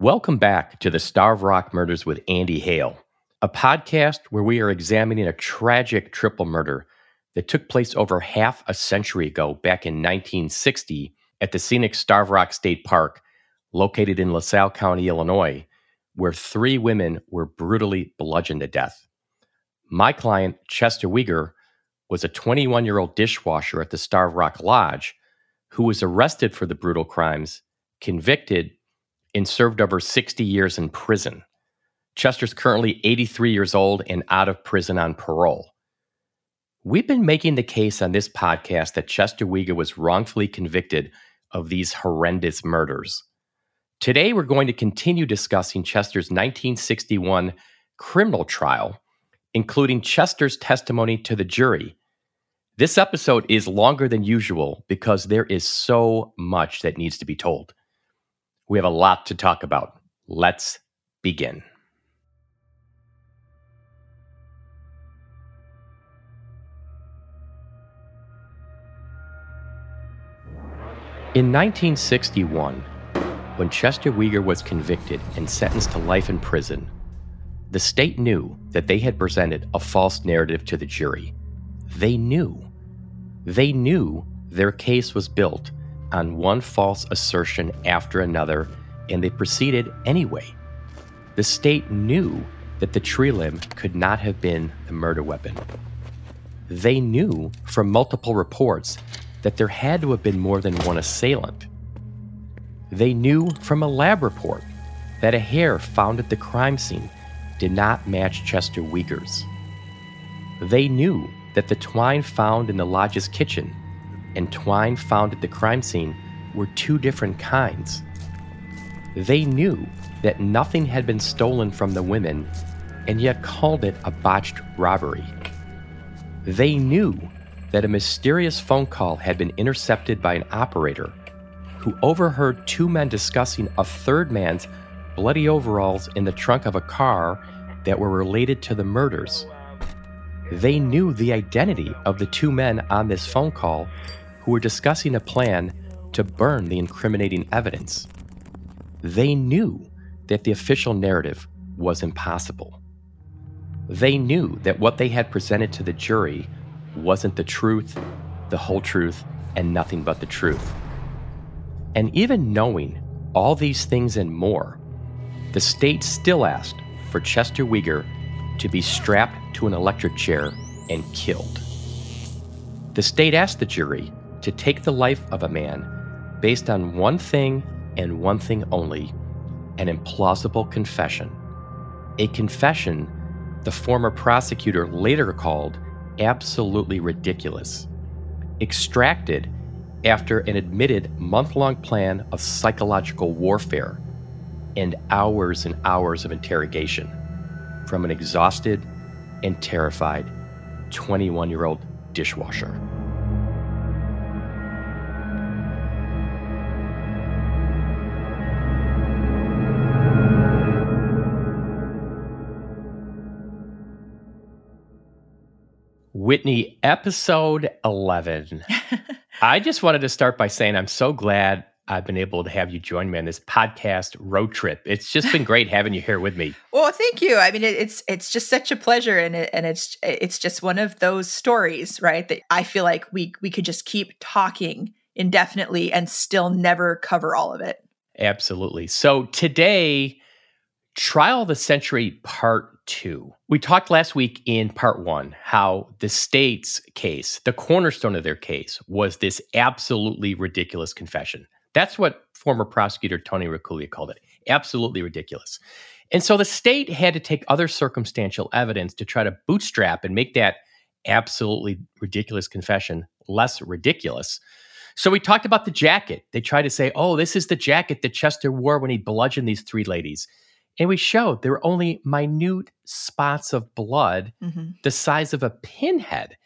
Welcome back to the Starved Rock Murders with Andy Hale, a podcast where we are examining a tragic triple murder that took place over half a century ago, back in 1960, at the scenic Starved Rock State Park, located in LaSalle County, Illinois, where three women were brutally bludgeoned to death. My client, Chester Weger, was a 21 year old dishwasher at the Starved Rock Lodge who was arrested for the brutal crimes, convicted, and served over 60 years in prison. Chester's currently 83 years old and out of prison on parole. We've been making the case on this podcast that Chester Weger was wrongfully convicted of these horrendous murders. Today, we're going to continue discussing Chester's 1961 criminal trial, including Chester's testimony to the jury. This episode is longer than usual because there is so much that needs to be told. We have a lot to talk about. Let's begin. In 1961, when Chester Weger was convicted and sentenced to life in prison, the state knew that they had presented a false narrative to the jury. They knew. They knew their case was built on one false assertion after another, and they proceeded anyway. The state knew that the tree limb could not have been the murder weapon. They knew from multiple reports that there had to have been more than one assailant. They knew from a lab report that a hair found at the crime scene did not match Chester Weger's. They knew that the twine found in the lodge's kitchen and twine found at the crime scene were two different kinds. They knew that nothing had been stolen from the women and yet called it a botched robbery. They knew that a mysterious phone call had been intercepted by an operator who overheard two men discussing a third man's bloody overalls in the trunk of a car that were related to the murders. They knew the identity of the two men on this phone call who were discussing a plan to burn the incriminating evidence. They knew that the official narrative was impossible. They knew that what they had presented to the jury wasn't the truth, the whole truth, and nothing but the truth. And even knowing all these things and more, the state still asked for Chester Weger to be strapped to an electric chair and killed. The state asked the jury to take the life of a man based on one thing and one thing only an implausible confession. A confession the former prosecutor later called absolutely ridiculous. Extracted after an admitted month long plan of psychological warfare and hours and hours of interrogation from an exhausted and terrified 21 year old dishwasher. Whitney, episode 11. I just wanted to start by saying I'm so glad I've been able to have you join me on this podcast road trip. It's just been great having you here with me. Well, thank you. I mean, it, it's it's just such a pleasure, and it, and it's it's just one of those stories, right? That I feel like we we could just keep talking indefinitely and still never cover all of it. Absolutely. So today, trial of the century part two. We talked last week in part one how the state's case, the cornerstone of their case, was this absolutely ridiculous confession. That's what former prosecutor Tony Raccuglia called it absolutely ridiculous. And so the state had to take other circumstantial evidence to try to bootstrap and make that absolutely ridiculous confession less ridiculous. So we talked about the jacket. They tried to say, oh, this is the jacket that Chester wore when he bludgeoned these three ladies. And we showed there were only minute spots of blood mm-hmm. the size of a pinhead.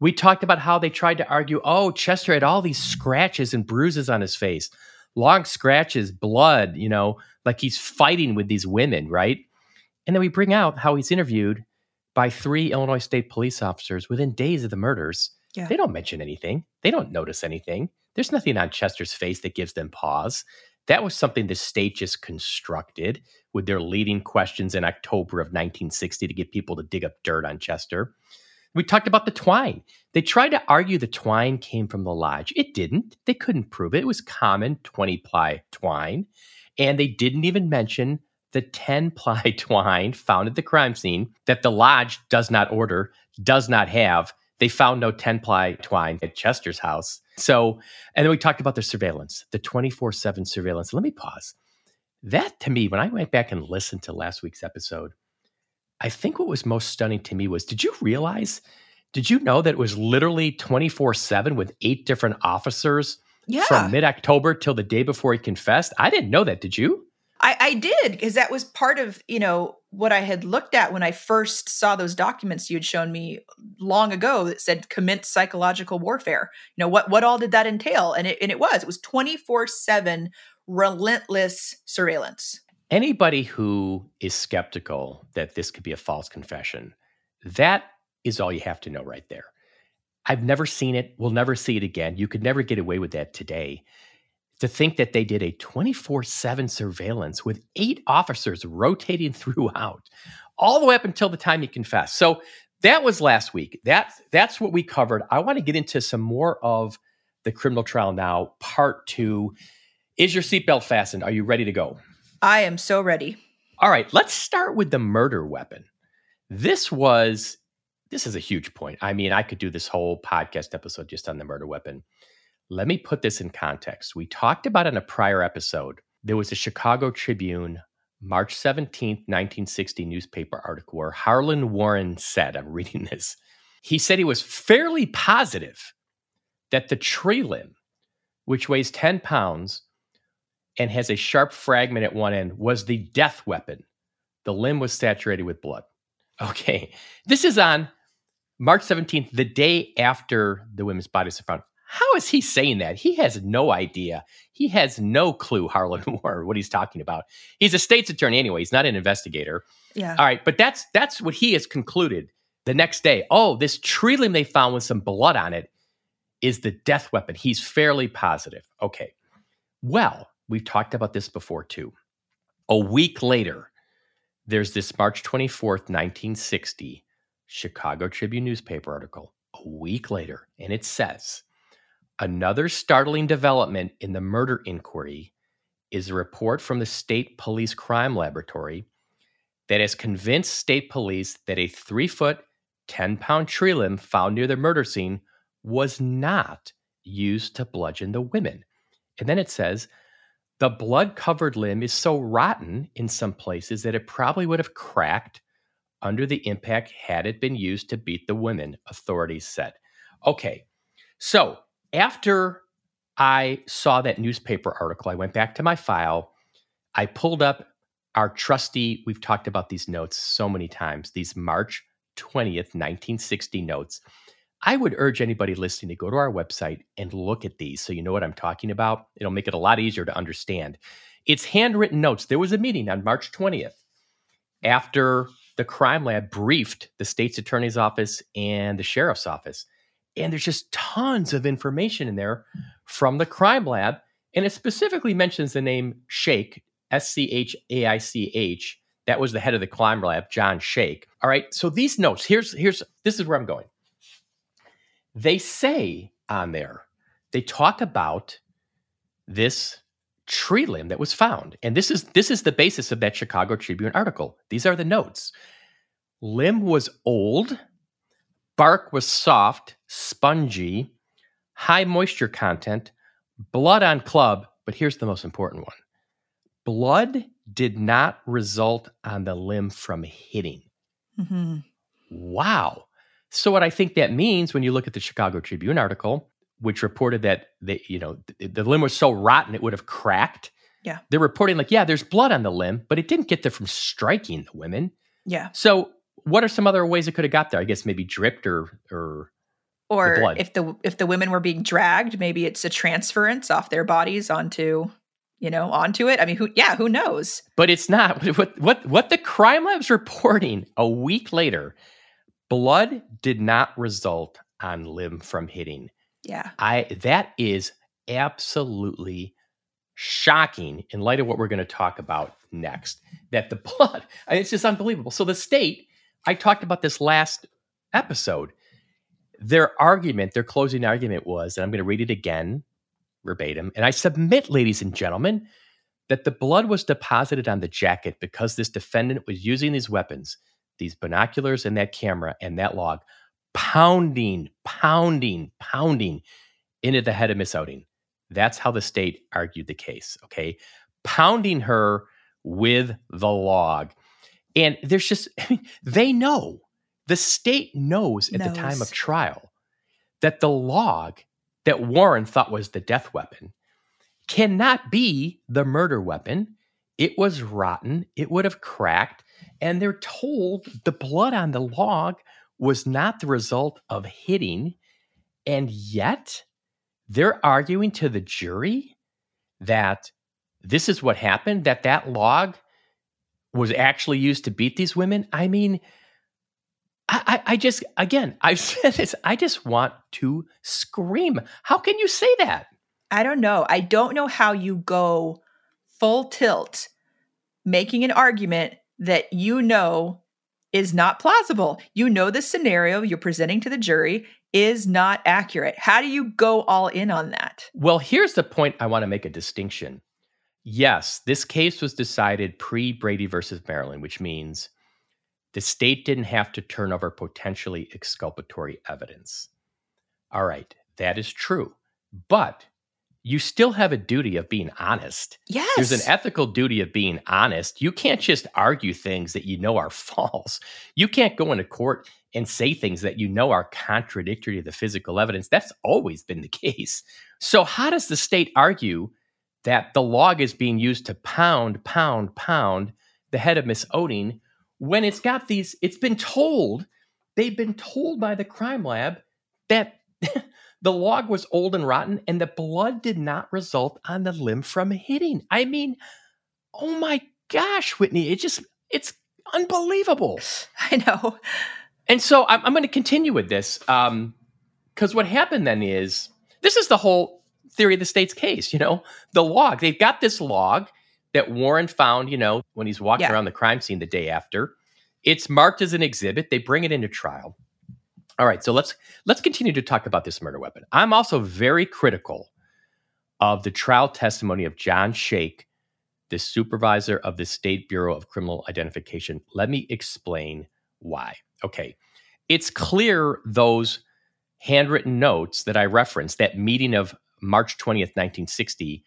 We talked about how they tried to argue, oh, Chester had all these scratches and bruises on his face, long scratches, blood, you know, like he's fighting with these women, right? And then we bring out how he's interviewed by three Illinois State police officers within days of the murders. Yeah. They don't mention anything, they don't notice anything. There's nothing on Chester's face that gives them pause That was something the state just constructed with their leading questions in October of 1960 to get people to dig up dirt on Chester. We talked about the twine. They tried to argue the twine came from the lodge. It didn't. They couldn't prove it. It was common 20 ply twine. And they didn't even mention the 10 ply twine found at the crime scene that the lodge does not order, does not have. They found no 10 ply twine at Chester's house. So, and then we talked about the surveillance, the 24 7 surveillance. Let me pause. That to me, when I went back and listened to last week's episode, I think what was most stunning to me was did you realize, did you know that it was literally 24 7 with eight different officers yeah. from mid October till the day before he confessed? I didn't know that. Did you? I, I did because that was part of you know what I had looked at when I first saw those documents you had shown me long ago that said commence psychological warfare. You know what what all did that entail? And it and it was it was twenty four seven relentless surveillance anybody who is skeptical that this could be a false confession, that is all you have to know right there. I've never seen it. We'll never see it again. You could never get away with that today. To think that they did a 24 7 surveillance with eight officers rotating throughout, all the way up until the time he confessed. So that was last week. That, that's what we covered. I want to get into some more of the criminal trial now, part two. Is your seatbelt fastened? Are you ready to go? I am so ready. All right, let's start with the murder weapon. This was this is a huge point. I mean, I could do this whole podcast episode just on the murder weapon. Let me put this in context. We talked about in a prior episode. There was a Chicago Tribune March 17th, 1960 newspaper article where Harlan Warren said, I'm reading this. He said he was fairly positive that the tree limb, which weighs 10 pounds, and has a sharp fragment at one end was the death weapon. The limb was saturated with blood. Okay. This is on March 17th, the day after the women's bodies are found. How is he saying that? He has no idea. He has no clue, Harlan Warren, what he's talking about. He's a state's attorney anyway. He's not an investigator. Yeah. All right, but that's that's what he has concluded the next day. Oh, this tree limb they found with some blood on it is the death weapon. He's fairly positive. Okay. Well, We've talked about this before too. A week later, there's this March 24th, 1960 Chicago Tribune newspaper article. A week later, and it says another startling development in the murder inquiry is a report from the State Police Crime Laboratory that has convinced state police that a three foot, 10 pound tree limb found near the murder scene was not used to bludgeon the women. And then it says the blood covered limb is so rotten in some places that it probably would have cracked under the impact had it been used to beat the women, authorities said. Okay, so after I saw that newspaper article, I went back to my file. I pulled up our trusty, we've talked about these notes so many times, these March 20th, 1960 notes. I would urge anybody listening to go to our website and look at these so you know what I'm talking about. It'll make it a lot easier to understand. It's handwritten notes. There was a meeting on March 20th after the crime lab briefed the state's attorney's office and the sheriff's office. And there's just tons of information in there from the crime lab. And it specifically mentions the name Schaich, S C H A I C H. That was the head of the crime lab, John Schaich. All right. So these notes, here's here's this is where I'm going they say on there, they talk about this tree limb that was found. And this is this is the basis of that Chicago Tribune article. These are the notes. Limb was old, bark was soft, spongy, high moisture content, blood on club, but here's the most important one. Blood did not result on the limb from hitting. Mm-hmm. Wow. So what I think that means when you look at the Chicago Tribune article, which reported that the you know the, the limb was so rotten it would have cracked. Yeah. They're reporting like, yeah, there's blood on the limb, but it didn't get there from striking the women. Yeah. So what are some other ways it could have got there? I guess maybe dripped or or or the if the if the women were being dragged, maybe it's a transference off their bodies onto you know onto it. I mean, who yeah, who knows? But it's not what what what the crime lab's reporting a week later blood did not result on limb from hitting. Yeah. I that is absolutely shocking in light of what we're going to talk about next that the blood, it's just unbelievable. So the state, I talked about this last episode. Their argument, their closing argument was, and I'm going to read it again verbatim, and I submit, ladies and gentlemen, that the blood was deposited on the jacket because this defendant was using these weapons, these binoculars and that camera and that log, pounding, pounding, pounding into the head of Miss Oetting. That's how the state argued the case. Okay. Pounding her with the log. And there's just, I mean, they know, the state knows at knows. the time of trial that the log that Warren thought was the death weapon cannot be the murder weapon. It was rotten, it would have cracked. And they're told the blood on the log was not the result of hitting. And yet, they're arguing to the jury that this is what happened, that that log was actually used to beat these women. I mean, I, I, just, again, I've said this, I just want to scream. How can you say that? I don't know. I don't know how you go full tilt making an argument that you know is not plausible. You know the scenario you're presenting to the jury is not accurate. How do you go all in on that? Well, here's the point I want to make a distinction. Yes, this case was decided pre Brady versus Maryland, which means the state didn't have to turn over potentially exculpatory evidence. All right, that is true. But you still have a duty of being honest. Yes. There's an ethical duty of being honest. You can't just argue things that you know are false. You can't go into court and say things that you know are contradictory to the physical evidence. That's always been the case. So, how does the state argue that the log is being used to pound, pound, pound the head of Miss Oetting when it's got these, it's been told, they've been told by the crime lab that The log was old and rotten, and the blood did not result on the limb from hitting. I mean, oh my gosh, Whitney, it just, it's unbelievable. I know. And so I'm, I'm going to continue with this because um, what happened then is this is the whole theory of the state's case. You know, the log, they've got this log that Warren found, you know, when he's walking yeah. around the crime scene the day after. It's marked as an exhibit. They bring it into trial. All right, so let's let's continue to talk about this murder weapon. I'm also very critical of the trial testimony of John Schaich, the supervisor of the State Bureau of Criminal Identification. Let me explain why. Okay. It's clear those handwritten notes that I referenced, that meeting of March 20th, 1960,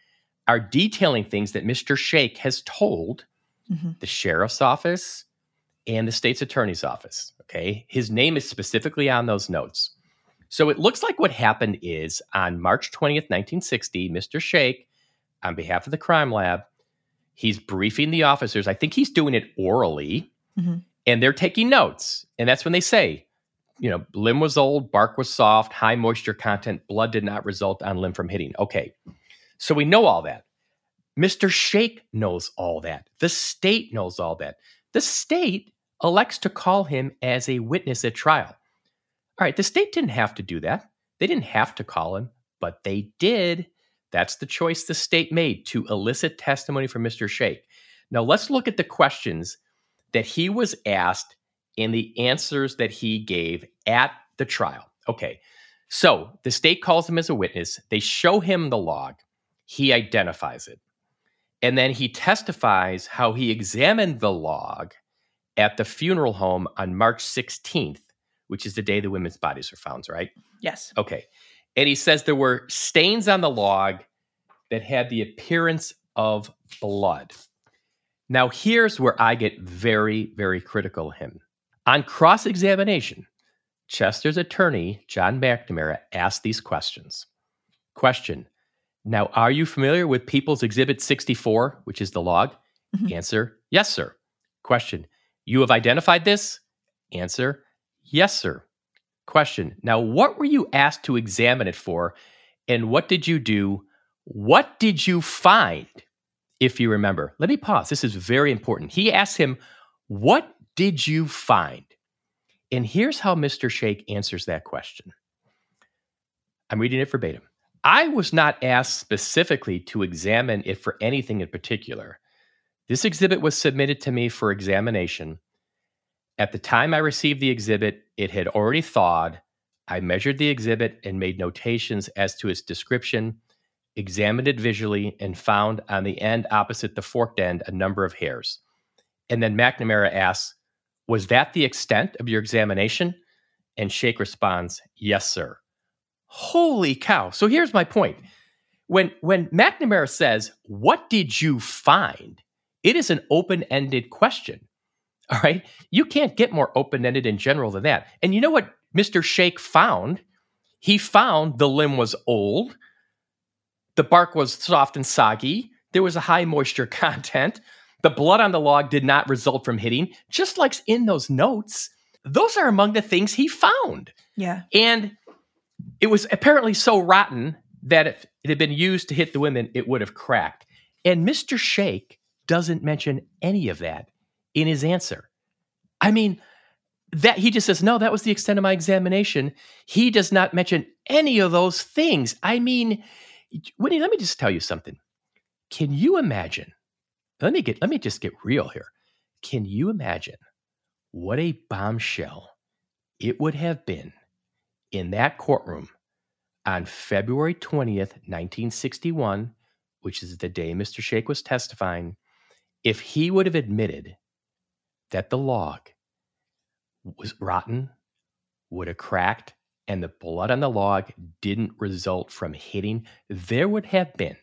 are detailing things that Mr. Schaich has told mm-hmm. the sheriff's office and the state's attorney's office. Okay. His name is specifically on those notes. So it looks like what happened is on March 20th, 1960, Mr. Schaich, on behalf of the crime lab, he's briefing the officers. I think he's doing it orally, mm-hmm. and they're taking notes. And that's when they say, you know, limb was old, bark was soft, high moisture content, blood did not result on limb from hitting. Okay. So we know all that. Mr. Schaich knows all that. The state knows all that. The state elects to call him as a witness at trial. All right, the state didn't have to do that. They didn't have to call him, but they did. That's the choice the state made to elicit testimony from Mr. Schaich. Now, let's look at the questions that he was asked and the answers that he gave at the trial. Okay, so the state calls him as a witness. They show him the log, he identifies it. And then he testifies how he examined the log at the funeral home on March 16th, which is the day the women's bodies were found, right? Yes. Okay. And he says there were stains on the log that had the appearance of blood. Now, here's where I get very, very critical of him. On cross examination, Chester's attorney, John McNamara, asked these questions. Question Now, are you familiar with People's Exhibit 64, which is the log? Mm-hmm. Answer Yes, sir. Question you have identified this? Answer Yes, sir. Question Now, what were you asked to examine it for? And what did you do? What did you find, if you remember? Let me pause. This is very important. He asked him, What did you find? And here's how Mr. Schaich answers that question. I'm reading it verbatim. I was not asked specifically to examine it for anything in particular. This exhibit was submitted to me for examination. At the time I received the exhibit, it had already thawed. I measured the exhibit and made notations as to its description, examined it visually, and found on the end opposite the forked end a number of hairs. And then McNamara asks, Was that the extent of your examination? And Schaich responds, Yes, sir. Holy cow. So here's my point. When when McNamara says, "What did you find?" It is an open-ended question. All right? You can't get more open-ended in general than that. And you know what Mr. Schaich found? He found the limb was old, the bark was soft and soggy, there was a high moisture content, the blood on the log did not result from hitting, just like in those notes. Those are among the things he found. Yeah. And it was apparently so rotten that if it had been used to hit the women, it would have cracked. And Mr. Shake doesn't mention any of that in his answer. I mean, that he just says, no, that was the extent of my examination. He does not mention any of those things. I mean, Whitney, let me just tell you something. Can you imagine? Let me get let me just get real here. Can you imagine what a bombshell it would have been in that courtroom on February 20th, 1961, which is the day Mr. Schaich was testifying, if he would have admitted that the log was rotten, would have cracked, and the blood on the log didn't result from hitting, there would have been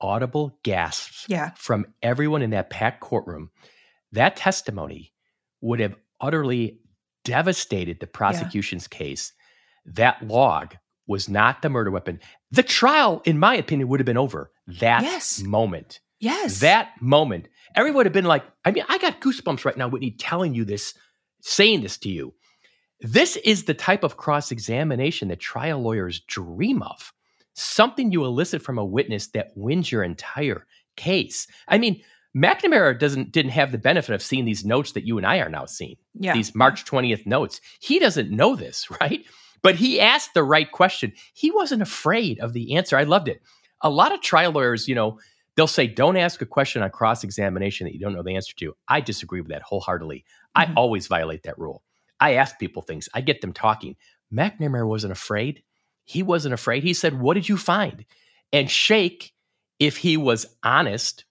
audible gasps yeah. from everyone in that packed courtroom. That testimony would have utterly devastated the prosecution's yeah. case that log was not the murder weapon. The trial, in my opinion, would have been over that yes. moment. Yes. That moment. Everyone would have been like, I mean, I got goosebumps right now, Whitney, telling you this, saying this to you. This is the type of cross examination that trial lawyers dream of. Something you elicit from a witness that wins your entire case. I mean, McNamara doesn't didn't have the benefit of seeing these notes that you and I are now seeing. Yeah. These March 20th notes. He doesn't know this, right? But he asked the right question. He wasn't afraid of the answer. I loved it. A lot of trial lawyers, you know, they'll say, don't ask a question on cross examination that you don't know the answer to. I disagree with that wholeheartedly. Mm-hmm. I always violate that rule. I ask people things, I get them talking. McNamara wasn't afraid. He wasn't afraid. He said, What did you find? And Schaich, if he was honest,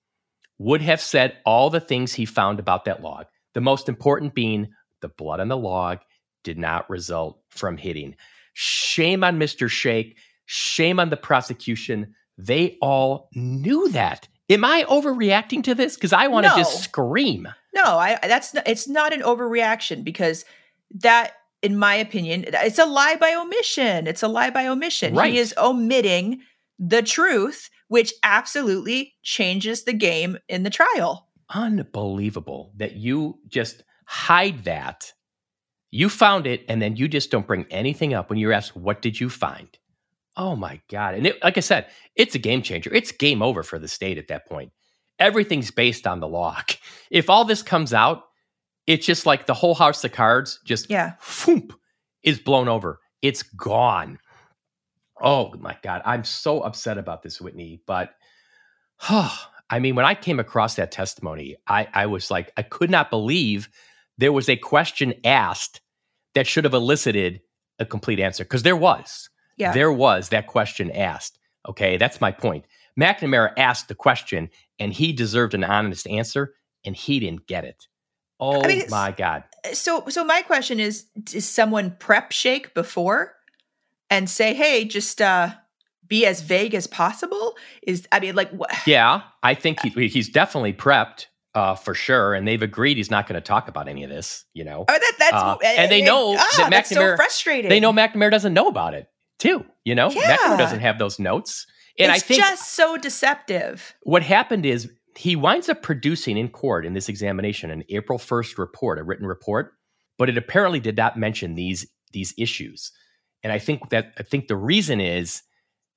would have said all the things he found about that log. The most important being the blood on the log did not result from hitting. Shame on Mr. Schaich. Shame on the prosecution. They all knew that. Am I overreacting to this? Because I want to no. just scream. No, I that's not, it's not an overreaction because that, in my opinion, it's a lie by omission. It's a lie by omission. Right. He is omitting the truth, which absolutely changes the game in the trial. Unbelievable that you just hide that you found it, and then you just don't bring anything up when you're asked, What did you find? Oh my God. And it, like I said, it's a game changer. It's game over for the state at that point. Everything's based on the log. If all this comes out, it's just like the whole house of cards just yeah. Foomp, is blown over. It's gone. Oh my God. I'm so upset about this, Whitney. But oh, I mean, when I came across that testimony, I, I was like, I could not believe there was a question asked that should have elicited a complete answer because there was. Yeah. There was that question asked. Okay, that's my point. McNamara asked the question and he deserved an honest answer and he didn't get it. Oh I mean, my god. So so my question is does someone prep Schaich before and say, "Hey, just uh be as vague as possible?" Is I mean like what Yeah, I think he, he's definitely prepped uh, for sure, and they've agreed he's not going to talk about any of this. You know, oh, that, that's uh, and they know ah, that McNamara. So frustrating. They know McNamara doesn't know about it too. You know, yeah. McNamara doesn't have those notes, and it's I think just so deceptive. What happened is he winds up producing in court in this examination an April first report, a written report, but it apparently did not mention these these issues, and I think that I think the reason is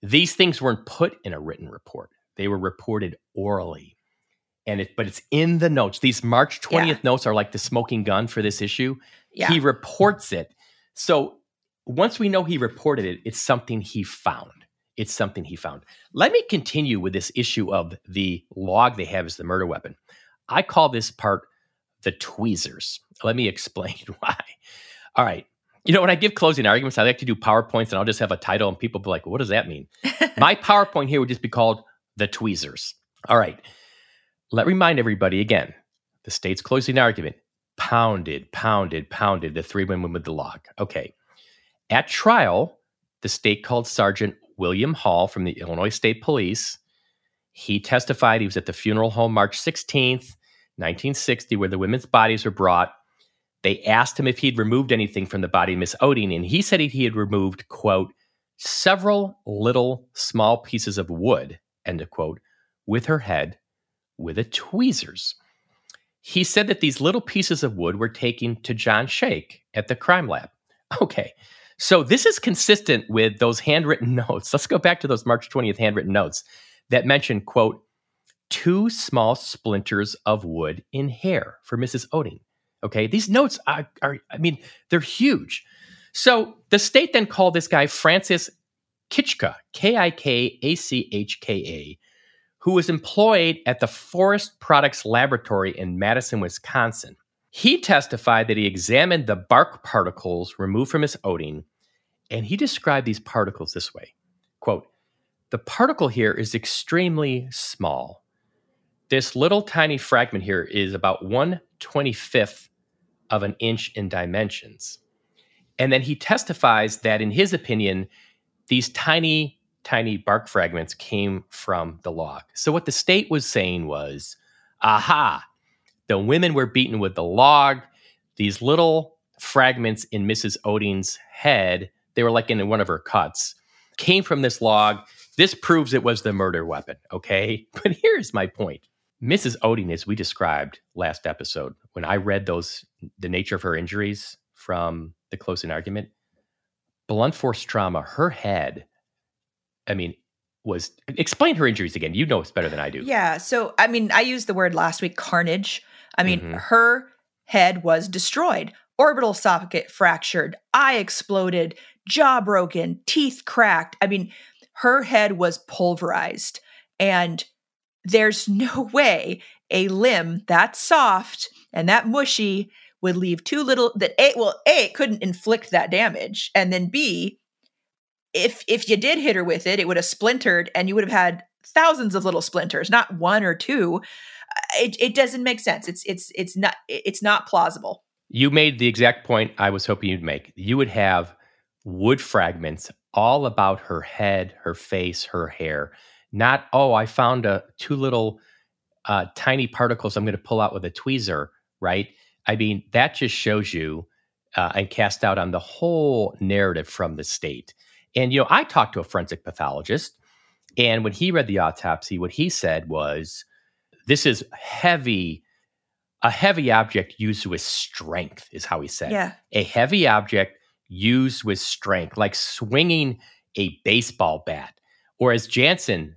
these things weren't put in a written report; they were reported orally and it but it's in the notes. These March 20th yeah. notes are like the smoking gun for this issue. Yeah. He reports it. So once we know he reported it, it's something he found. it's something he found. Let me continue with this issue of the log they have as the murder weapon. I call this part the tweezers. Let me explain why. All right. You know, when I give closing arguments, I like to do PowerPoints and I'll just have a title and people be like, what does that mean? My PowerPoint here would just be called the tweezers. All right. Let remind everybody again the state's closing argument pounded, pounded, pounded the three women with the log. Okay. At trial, the state called Sergeant William Hall from the Illinois State Police. He testified he was at the funeral home March 16th, 1960, where the women's bodies were brought. They asked him if he'd removed anything from the body of Miss Oetting, and he said he had removed, quote, several little small pieces of wood, end of quote, with her head with a tweezers. He said that these little pieces of wood were taken to John Schaich at the crime lab. Okay, so this is consistent with those handwritten notes. Let's go back to those March 20th handwritten notes that mention, quote, two small splinters of wood in hair for Mrs. Oetting. Okay, these notes are, are, I mean, they're huge. So the state then called this guy Francis Kukachka, K I K A C H K A, who was employed at the Forest Products Laboratory in Madison, Wisconsin. He testified that he examined the bark particles removed from his Oetting, and he described these particles this way quote, The particle here is extremely small. This little tiny fragment here is about 1 25th of an inch in dimensions. And then he testifies that, in his opinion, these tiny, tiny bark fragments came from the log. So, what the state was saying was, aha, the women were beaten with the log. These little fragments in Mrs. Oetting's head, they were like in one of her cuts, came from this log. This proves it was the murder weapon, okay? But here's my point. Mrs. Oetting, as we described last episode, when I read those, the nature of her injuries from the closing argument, blunt force trauma, her head, I mean, was explain her injuries again. You know it's better than I do. Yeah. So, I mean, I used the word last week carnage. I mean, mm-hmm. her head was destroyed, orbital socket fractured, eye exploded, jaw broken, teeth cracked. I mean, her head was pulverized. And there's no way a limb that soft and that mushy would leave too little that A, well, A, it couldn't inflict that damage. And then B, if if you did hit her with it, it would have splintered and you would have had thousands of little splinters, not one or two uh, it, it doesn't make sense. It's it's it's not it's not plausible. You made the exact point I was hoping you'd make. You would have wood fragments all about her head, her face, her hair. Not oh, I found a two little uh, tiny particles I'm going to pull out with a tweezer. Right? I mean, that just shows you uh, and cast out on the whole narrative from the state. And you know, I talked to a forensic pathologist, and when he read the autopsy, what he said was this is heavy a heavy object used with strength is how he said yeah a heavy object used with strength like swinging a baseball bat or as jansen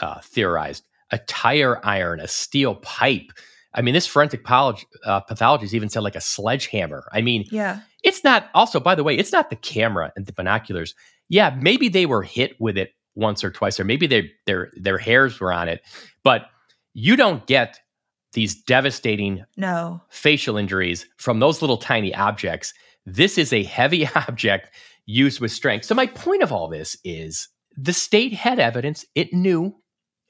uh, theorized a tire iron a steel pipe. I mean this forensic uh, pathologist even said like a sledgehammer. I mean yeah. it's not also by the way it's not the camera and the binoculars. Yeah maybe they were hit with it once or twice or maybe their their their hairs were on it but you don't get these devastating no. facial injuries from those little tiny objects. This is a heavy object used with strength. So my point of all this is the state had evidence. It knew.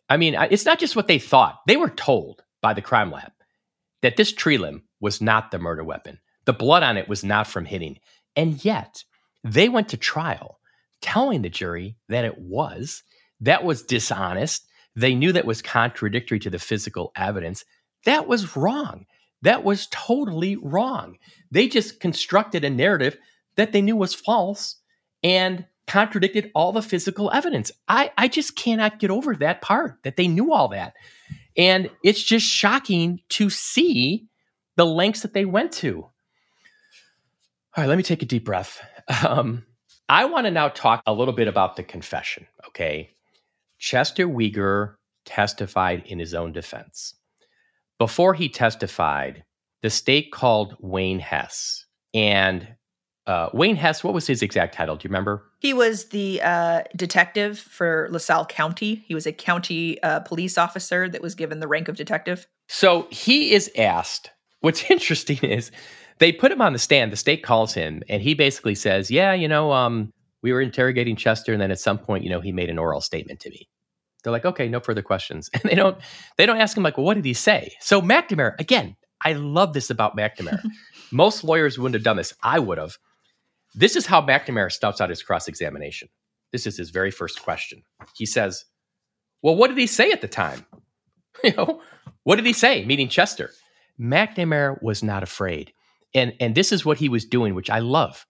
I mean, it's not just what they thought. They were told by the crime lab that this tree limb was not the murder weapon. The blood on it was not from hitting. And yet, they went to trial telling the jury that it was. That was dishonest. They knew that was contradictory to the physical evidence. That was wrong. That was totally wrong. They just constructed a narrative that they knew was false and contradicted all the physical evidence. I, I just cannot get over that part that they knew all that. And it's just shocking to see the lengths that they went to. All right, let me take a deep breath. Um, I want to now talk a little bit about the confession, okay? Chester Weger testified in his own defense. Before he testified, the state called Wayne Hess, and uh, Wayne Hess, what was his exact title? Do you remember? He was the uh, detective for LaSalle County. He was a county uh, police officer that was given the rank of detective. So he is asked. What's interesting is they put him on the stand. The state calls him, and he basically says, "Yeah, you know, um, we were interrogating Chester, and then at some point, you know, he made an oral statement to me." They're like, "Okay, no further questions," and they don't they don't ask him like, "Well, what did he say?" So McNamara, again, I love this about McNamara. Most lawyers wouldn't have done this. I would have. This is how McNamara starts out his cross examination. This is his very first question. He says, Well, what did he say at the time? You know, what did he say? Meeting Chester. McNamara was not afraid. And, and this is what he was doing, which I love.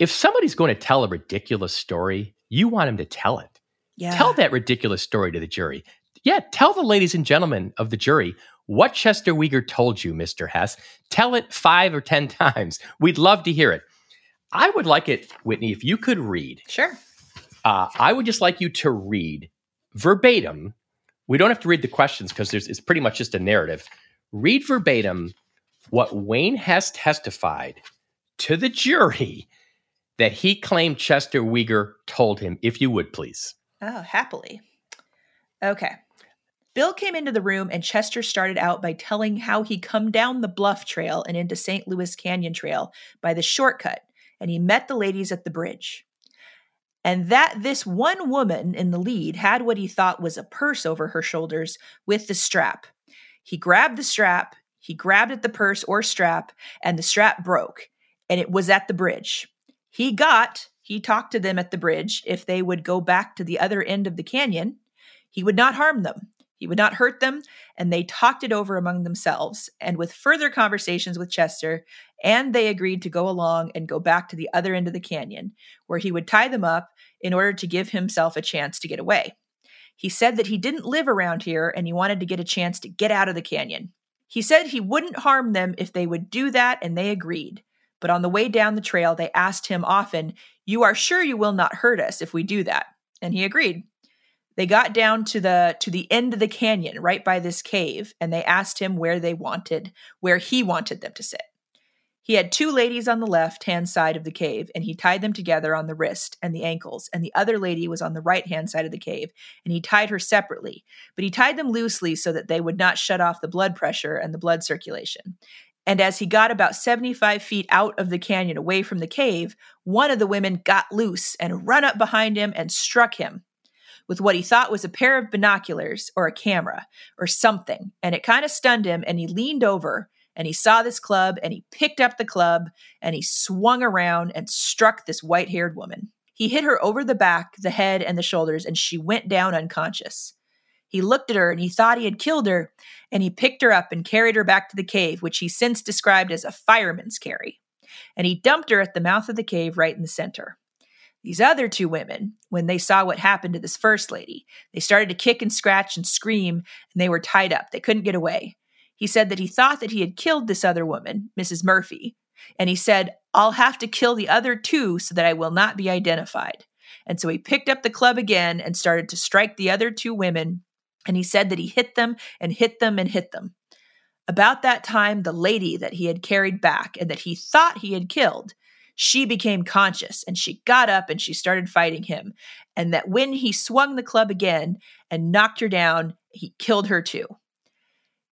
If somebody's going to tell a ridiculous story, you want him to tell it. Yeah. Tell that ridiculous story to the jury. Yeah, tell the ladies and gentlemen of the jury what Chester Weger told you, Mr. Hess. Tell it five or 10 times. We'd love to hear it. I would like it, Whitney, if you could read. Sure. Uh, I would just like you to read verbatim. We don't have to read the questions because it's pretty much just a narrative. Read verbatim what Wayne Hess testified to the jury that he claimed Chester Weger told him, if you would, please. Oh, happily. Okay. Bill came into the room and Chester started out by telling how he come down the bluff trail and into St. Louis Canyon Trail by the shortcut and he met the ladies at the bridge. And that this one woman in the lead had what he thought was a purse over her shoulders with the strap. He grabbed the strap, he grabbed at the purse or strap, and the strap broke, and it was at the bridge. He got, he talked to them at the bridge if they would go back to the other end of the canyon. He would not harm them. He would not hurt them, and they talked it over among themselves. And with further conversations with Chester, and they agreed to go along and go back to the other end of the canyon, where he would tie them up in order to give himself a chance to get away. He said that he didn't live around here and he wanted to get a chance to get out of the canyon. He said he wouldn't harm them if they would do that, and they agreed. But on the way down the trail, they asked him often, You are sure you will not hurt us if we do that? And he agreed. They got down to the to the end of the canyon right by this cave and they asked him where they wanted where he wanted them to sit. He had two ladies on the left hand side of the cave, and he tied them together on the wrist and the ankles, and the other lady was on the right hand side of the cave, and he tied her separately, but he tied them loosely so that they would not shut off the blood pressure and the blood circulation. And as he got about 75 feet out of the canyon away from the cave, one of the women got loose and run up behind him and struck him with what he thought was a pair of binoculars or a camera or something. And it kind of stunned him. And he leaned over and he saw this club and he picked up the club and he swung around and struck this white haired woman. He hit her over the back, the head, and the shoulders, and she went down unconscious. He looked at her and he thought he had killed her, and he picked her up and carried her back to the cave, which he since described as a fireman's carry. And he dumped her at the mouth of the cave right in the center. These other two women, when they saw what happened to this first lady, they started to kick and scratch and scream, and they were tied up. They couldn't get away. He said that he thought that he had killed this other woman, Mrs. Murphy, and he said, I'll have to kill the other two so that I will not be identified. And so he picked up the club again and started to strike the other two women. And he said that he hit them and hit them and hit them. About that time, the lady that he had carried back and that he thought he had killed she became conscious and she got up and she started fighting him. And that when he swung the club again and knocked her down, he killed her too.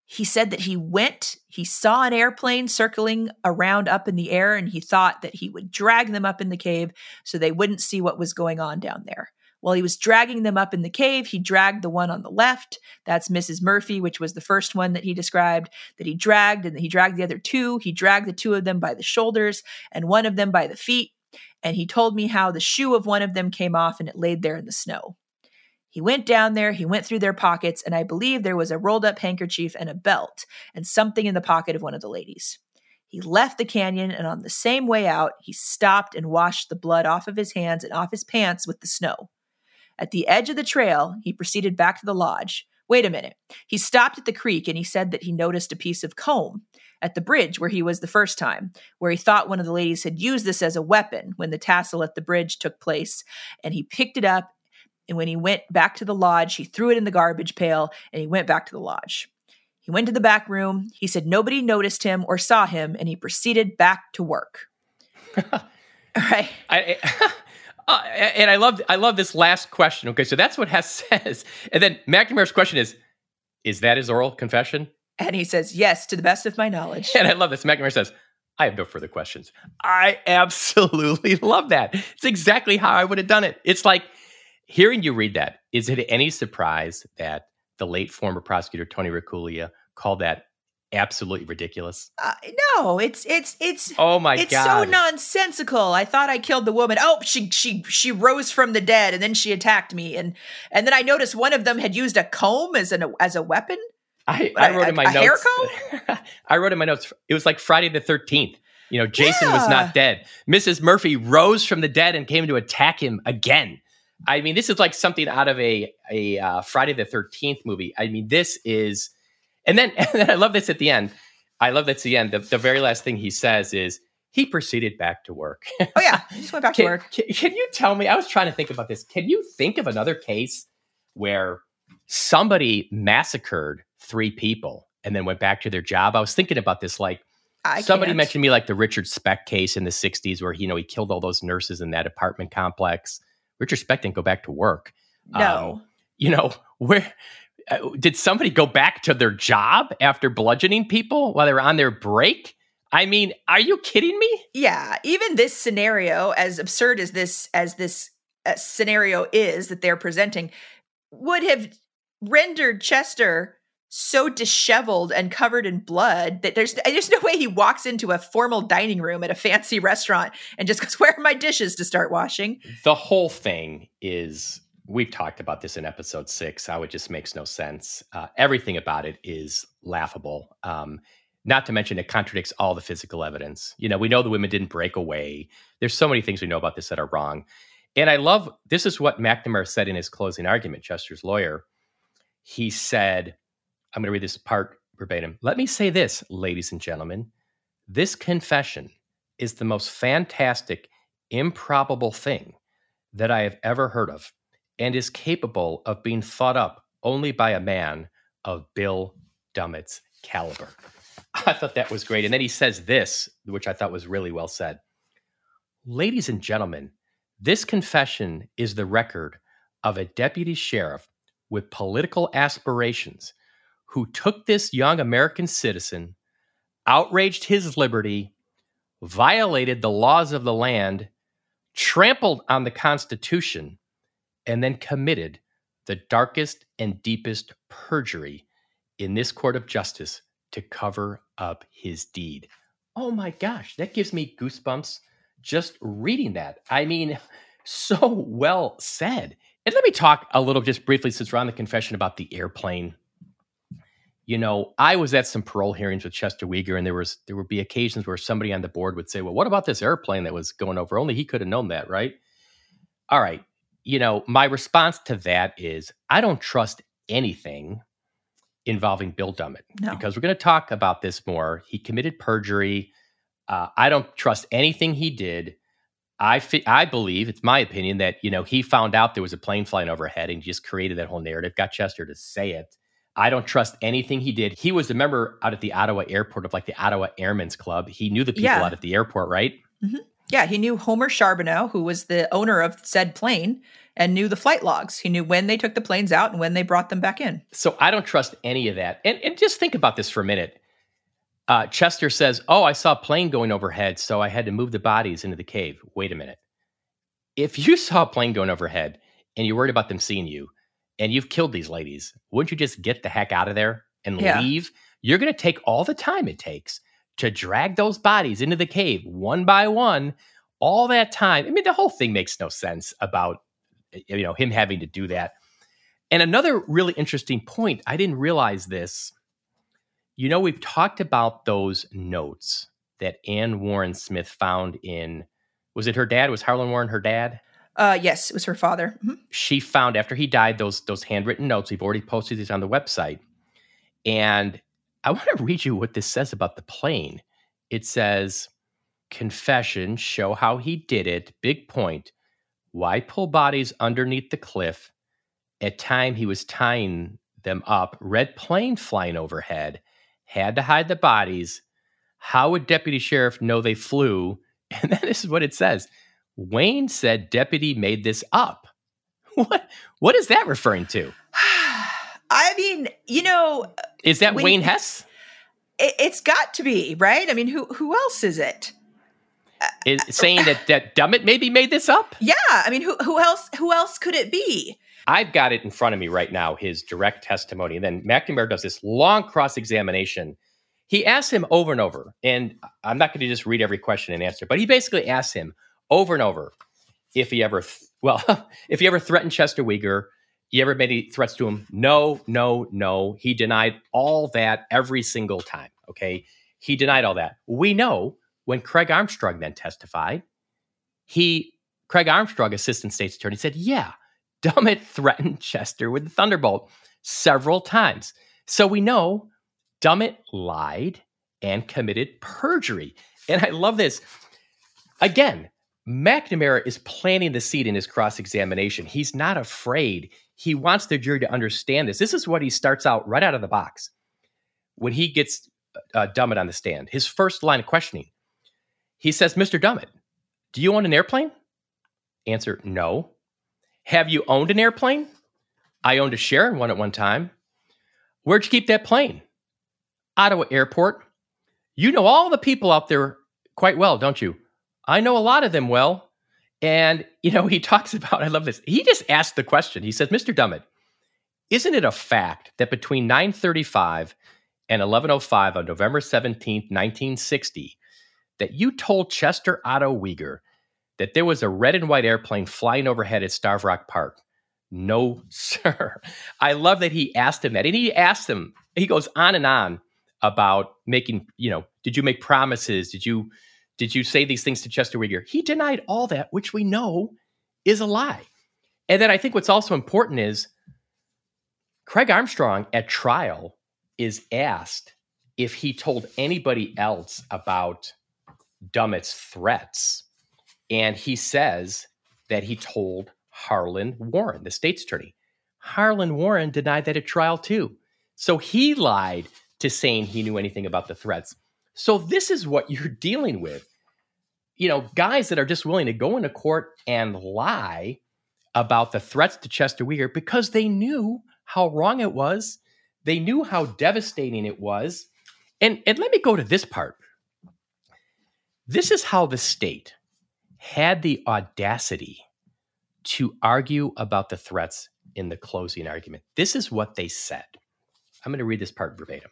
He said that he went, he saw an airplane circling around up in the air, and he thought that he would drag them up in the cave so they wouldn't see what was going on down there. While he was dragging them up in the cave, he dragged the one on the left. That's Mrs. Murphy, which was the first one that he described, that he dragged, and he dragged the other two. He dragged the two of them by the shoulders and one of them by the feet. And he told me how the shoe of one of them came off and it laid there in the snow. He went down there, he went through their pockets, and I believe there was a rolled up handkerchief and a belt and something in the pocket of one of the ladies. He left the canyon, and on the same way out, he stopped and washed the blood off of his hands and off his pants with the snow. At the edge of the trail, he proceeded back to the lodge. Wait a minute. He stopped at the creek and he said that he noticed a piece of comb at the bridge where he was the first time, where he thought one of the ladies had used this as a weapon when the tassel at the bridge took place. And he picked it up. And when he went back to the lodge, he threw it in the garbage pail and he went back to the lodge. He went to the back room. He said nobody noticed him or saw him, and he proceeded back to work. Right. I, uh, and I love I love this last question. Okay, so that's what Hess says, and then McNamara's question is, "Is that his oral confession?" And he says, "Yes, to the best of my knowledge." And I love this. McNamara says, "I have no further questions." I absolutely love that. It's exactly how I would have done it. It's like hearing you read that. Is it any surprise that the late former prosecutor Tony Raccuglia called that absolutely ridiculous? Uh, no, it's it's it's oh my it's god, so nonsensical. I thought I killed the woman. Oh, she she she rose from the dead and then she attacked me and and then I noticed one of them had used a comb as an as a weapon. I, I wrote a, in my a notes. hair comb. I wrote in my notes. It was like Friday the Thirteenth. You know, Jason yeah. was not dead. Mrs. Murphy rose from the dead and came to attack him again. I mean, this is like something out of a a uh, Friday the Thirteenth movie. I mean, this is, and then and then I love this at the end. I love that's the end. The, the very last thing he says is he proceeded back to work. oh yeah, he just went back can, to work. Can, can you tell me? I was trying to think about this. Can you think of another case where somebody massacred three people and then went back to their job? I was thinking about this like. I Somebody can't. mentioned me like the Richard Speck case in the 60s where you know he killed all those nurses in that apartment complex. Richard Speck didn't go back to work. No. Um, you know, where did somebody go back to their job after bludgeoning people while they were on their break? I mean, are you kidding me? yeah, even this scenario, as absurd as this as this uh, scenario is that they're presenting, would have rendered Chester so disheveled and covered in blood that there's there's no way he walks into a formal dining room at a fancy restaurant and just goes, "Where are my dishes to start washing?" The whole thing is we've talked about this in episode six how it just makes no sense. Uh, everything about it is laughable. Um, not to mention it contradicts all the physical evidence. You know, we know the women didn't break away. There's so many things we know about this that are wrong. And I love this is what McNamara said in his closing argument, Chester's lawyer. He said, I'm going to read this part verbatim. Let me say this, ladies and gentlemen. This confession is the most fantastic, improbable thing that I have ever heard of and is capable of being thought up only by a man of Bill Dummett's caliber. I thought that was great. And then he says this, which I thought was really well said. Ladies and gentlemen, this confession is the record of a deputy sheriff with political aspirations who took this young American citizen, outraged his liberty, violated the laws of the land, trampled on the Constitution, and then committed the darkest and deepest perjury in this court of justice to cover up his deed. Oh my gosh, that gives me goosebumps just reading that. I mean, so well said. And let me talk a little just briefly since we're on the confession about the airplane. You know, I was at some parole hearings with Chester Weger, and there was there would be occasions where somebody on the board would say, Well, what about this airplane that was going over? Only he could have known that, right? All right. You know, my response to that is I don't trust anything involving Bill Dummett No. because we're going to talk about this more. He committed perjury. Uh, I don't trust anything he did. I fi- I believe it's my opinion that you know he found out there was a plane flying overhead and just created that whole narrative. Got Chester to say it. I don't trust anything he did. He was a member out at the Ottawa airport of like the Ottawa Airmen's Club. He knew the people Yeah. out at the airport, right? Yeah, he knew Homer Charbonneau, who was the owner of said plane, and knew the flight logs. He knew when they took the planes out and when they brought them back in. So I don't trust any of that. And, and just think about this for a minute. Uh, Chester says, Oh, I saw a plane going overhead, so I had to move the bodies into the cave. Wait a minute. If you saw a plane going overhead and you're worried about them seeing you and you've killed these ladies, wouldn't you just get the heck out of there and Yeah. leave? You're going to take all the time it takes to drag those bodies into the cave one by one. All that time. I mean, the whole thing makes no sense about you know him having to do that. And another really interesting point, I didn't realize this. You know, we've talked about those notes that Anne Warren Smith found in was it her dad? Was Harlan Warren her dad? Uh, yes, it was her father. Mhm. She found after he died those those handwritten notes. We've already posted these on the website. And I want to read you what this says about the plane. It says, confession, show how he did it. Big point. Why pull bodies underneath the cliff? At time he was tying them up. Red plane flying overhead. Had to hide the bodies. How would deputy sheriff know they flew? And then this is what it says. Wayne said deputy made this up. What what is that referring to? I mean, you know, is that Wayne Hess? It, has got to be right. I mean, who who else is it? Uh, is saying that that Dummett maybe made this up? Yeah, I mean, who who else who else could it be? I've got it in front of me right now, his direct testimony. And then McNamara does this long cross examination. He asks him over and over, and I'm not going to just read every question and answer, but he basically asks him over and over if he ever, th- well, if he ever threatened Chester Weger, you ever made any threats to him? No, no, no. He denied all that every single time. Okay. He denied all that. We know when Craig Armstrong then testified, he, Craig Armstrong, assistant state's attorney, said, yeah, Dummett threatened Chester with the Thunderbolt several times. So we know Dummett lied and committed perjury. And I love this. Again, McNamara is planting the seed in his cross examination. He's not afraid. He wants the jury to understand this. This is what he starts out right out of the box when he gets uh, Dummett on the stand. His first line of questioning, he says, Mr. Dummett, do you own an airplane? Answer, no. Have you owned an airplane? I owned a share in one at one time. Where'd you keep that plane? Ottawa Airport. You know all the people out there quite well, don't you? I know a lot of them well. And, you know, he talks about, I love this. He just asked the question. He says, Mr. Dummett, isn't it a fact that between 935 and 1105 on November 17th, 1960, that you told Chester Otto Weger that there was a red and white airplane flying overhead at Starved Rock Park. No, sir. I love that he asked him that. And he asked him, he goes on and on about making, you know, did you make promises? Did you did you say these things to Chester Weger? He denied all that, which we know is a lie. And then I think what's also important is Craig Armstrong at trial is asked if he told anybody else about Dummett's threats. And he says that he told Harlan Warren, the state's attorney. Harlan Warren denied that at trial too. So he lied to saying he knew anything about the threats. So this is what you're dealing with. You know, guys that are just willing to go into court and lie about the threats to Chester Weger because they knew how wrong it was. They knew how devastating it was. And, and let me go to this part. This is how the state had the audacity to argue about the threats in the closing argument. This is what they said. I'm going to read this part verbatim.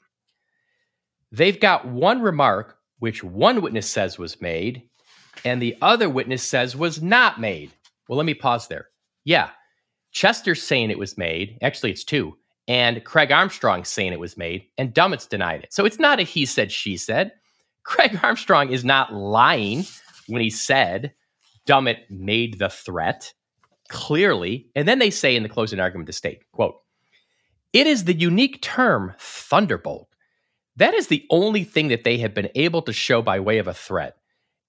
They've got one remark which one witness says was made and the other witness says was not made. Well, let me pause there. Yeah, Chester's saying it was made. Actually, it's two. And Craig Armstrong saying it was made, and Dummett's denied it. So it's not a he said, she said. Craig Armstrong is not lying when he said Dummett made the threat clearly. And then they say in the closing argument the state, quote, it is the unique term thunderbolt. That is the only thing that they have been able to show by way of a threat.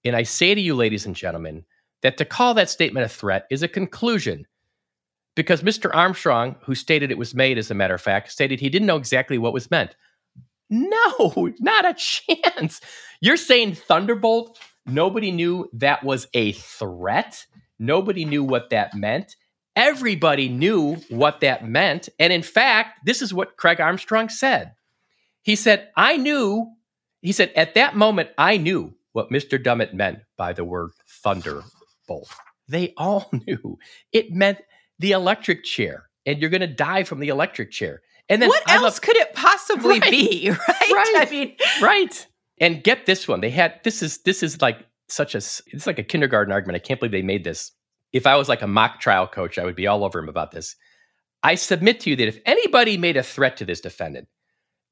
And I say to you, ladies and gentlemen, that to call that statement a threat is a conclusion. Because Mr. Armstrong, who stated it was made, as a matter of fact, stated he didn't know exactly what was meant. No, not a chance. You're saying Thunderbolt Nobody knew that was a threat. Nobody knew what that meant. Everybody knew what that meant. And in fact, this is what Craig Armstrong said. He said, I knew, he said, at that moment, I knew what Mr. Dummett meant by the word thunderbolt. They all knew it meant the electric chair, and you're going to die from the electric chair. And then what I else love, could it possibly right, be? Right? Right. I mean, right. And get this one. They had this is this is like such a it's like a kindergarten argument. I can't believe they made this. If I was like a mock trial coach, I would be all over him about this. I submit to you that if anybody made a threat to this defendant,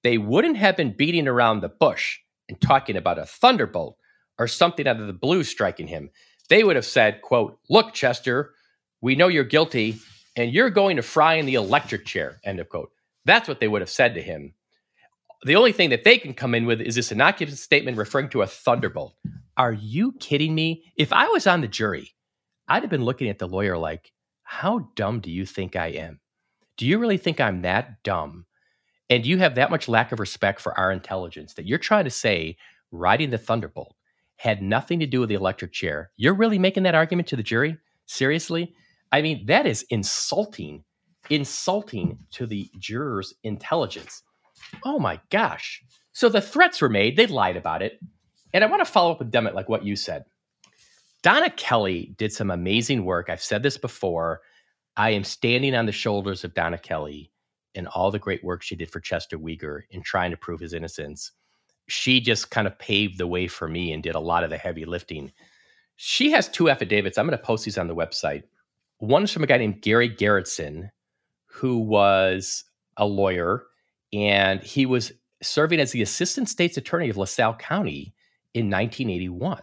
they wouldn't have been beating around the bush and talking about a thunderbolt or something out of the blue striking him. They would have said, quote, look, Chester, we know you're guilty and you're going to fry in the electric chair, end of quote. That's what they would have said to him the only thing that they can come in with is this innocuous statement referring to a thunderbolt. Are you kidding me? If I was on the jury, I'd have been looking at the lawyer like, how dumb do you think I am? Do you really think I'm that dumb? And you have that much lack of respect for our intelligence that you're trying to say riding the thunderbolt had nothing to do with the electric chair. You're really making that argument to the jury? Seriously? I mean, that is insulting, insulting to the jurors' intelligence. Oh my gosh. So the threats were made, they lied about it. And I want to follow up with Dummett, like what you said. Donna Kelly did some amazing work. I've said this before. I am standing on the shoulders of Donna Kelly and all the great work she did for Chester Weger in trying to prove his innocence. She just kind of paved the way for me and did a lot of the heavy lifting. She has two affidavits. I'm going to post these on the website. One is from a guy named Gary Gerritsen, who was a lawyer, and he was serving as the assistant state's attorney of LaSalle County in 1981.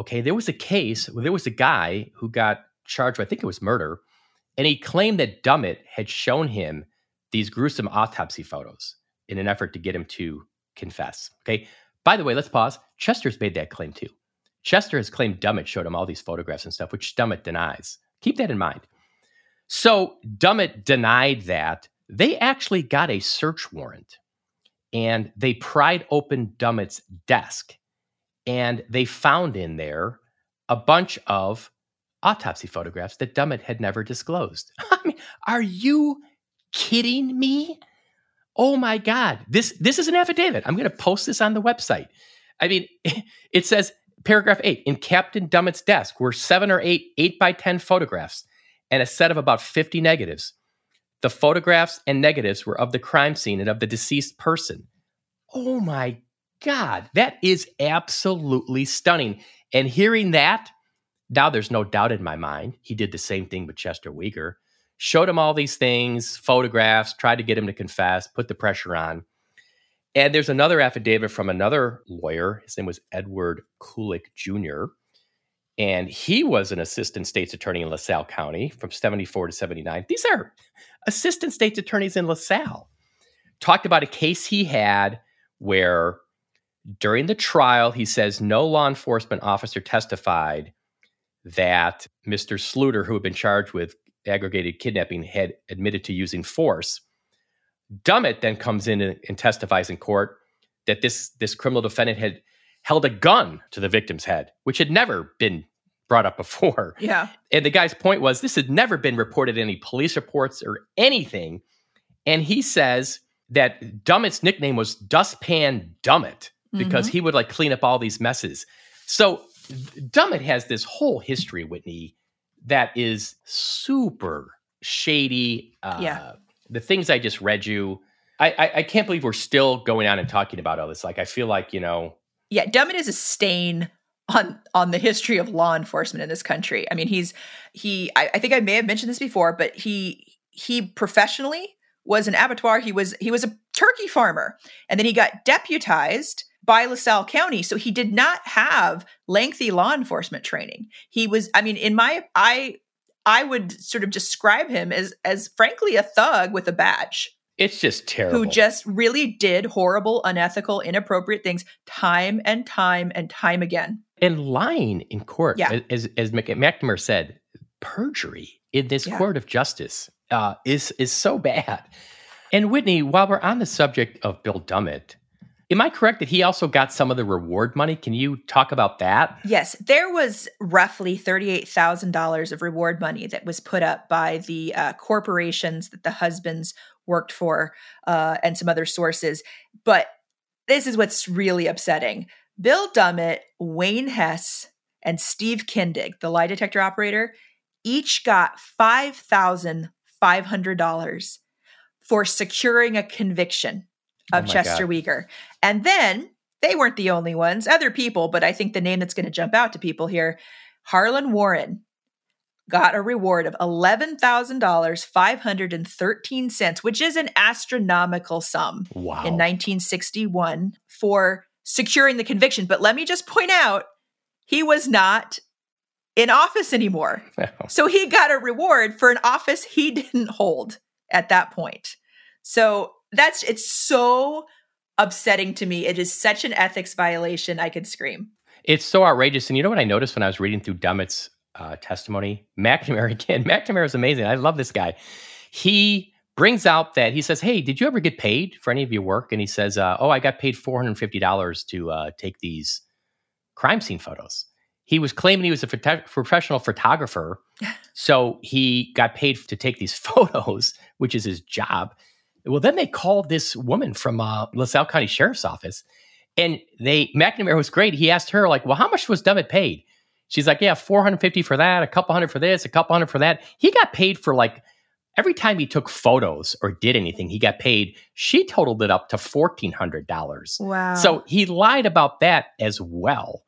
Okay, there was a case, there was a guy who got charged, I think it was murder, and he claimed that Dummett had shown him these gruesome autopsy photos in an effort to get him to confess. Okay. By the way, let's pause. Chester's made that claim too. Chester has claimed Dummett showed him all these photographs and stuff, which Dummett denies. Keep that in mind. So Dummett denied that. They actually got a search warrant and they pried open Dummett's desk and they found in there a bunch of autopsy photographs that Dummett had never disclosed. I mean, are you kidding me? Oh my God. This this is an affidavit. I'm to post this on the website. I mean, it says paragraph eight in Captain Dummett's desk were seven or eight eight by 10 photographs and a set of about 50 negatives. The photographs and negatives were of the crime scene and of the deceased person. Oh my God, that is absolutely stunning. And hearing that, now there's no doubt in my mind he did the same thing with Chester Weger showed him all these things, photographs, tried to get him to confess, put the pressure on. And there's another affidavit from another lawyer. His name was Edward Kulik Jr. And he was an assistant state's attorney in LaSalle County from 74 to 79. These are assistant state's attorneys in LaSalle. Talked about a case he had where during the trial, he says no law enforcement officer testified that Mr. Sluter, who had been charged with aggravated kidnapping had admitted to using force. Dummett then comes in and, and testifies in court that this this criminal defendant had held a gun to the victim's head, which had never been brought up before. Yeah. And the guy's point was this had never been reported in any police reports or anything. And he says that Dummett's nickname was Dustpan Dummett because mm-hmm. he would like clean up all these messes. So Dummett has this whole history, Whitney, that is super shady. Uh, yeah. The things I just read you, I, I, I can't believe we're still going on and talking about all this. Like, I feel like you know. Yeah, Dummett is a stain on on the history of law enforcement in this country. I mean, he's he. I, I think I may have mentioned this before, but he he professionally was an abattoir. He was he was a turkey farmer, and then he got deputized by LaSalle County. So he did not have lengthy law enforcement training. He was, I mean, in my, I, I would sort of describe him as, as frankly, a thug with a badge. It's just terrible. Who just really did horrible, unethical, inappropriate things time and time and time again. And lying in court, yeah. as, as McNamara said, perjury in this yeah. court of justice uh, is is so bad. And Whitney, while we're on the subject of Bill Dummett, Am I correct that he also got some of the reward money? Can you talk about that? Yes, there was roughly $38,000 of reward money that was put up by the uh, corporations that the husbands worked for uh, and some other sources. But this is what's really upsetting. Bill Dummett, Wayne Hess, and Steve Kindig, the lie detector operator, each got $5,500 for securing a conviction Oh of oh Chester God. And then they weren't the only ones, other people, but I think the name that's going to jump out to people here Harlan Warren got a reward of $11,513, which is an astronomical sum wow. in 1961 for securing the conviction. But let me just point out, he was not in office anymore. So he got a reward for an office he didn't hold at that point. So that's it's so upsetting to me. It is such an ethics violation. I could scream. It's so outrageous. And you know what I noticed when I was reading through Dummett's uh, testimony? McNamara again. McNamara is amazing. I love this guy. He brings out that he says, "Hey, did you ever get paid for any of your work?" And he says, uh, "Oh, I got paid four hundred fifty dollars to uh, take these crime scene photos. He was claiming he was a photo- professional photographer. so he got paid to take these photos, which is his job. Well, then they called this woman from uh, LaSalle County Sheriff's Office. And they, McNamara was great. He asked her, like, well, how much was Dummett paid? She's like, yeah, 450 for that, a couple hundred for this, a couple hundred for that. He got paid for like every time he took photos or did anything, he got paid. She totaled it up to $1,400. Wow. So he lied about that as well.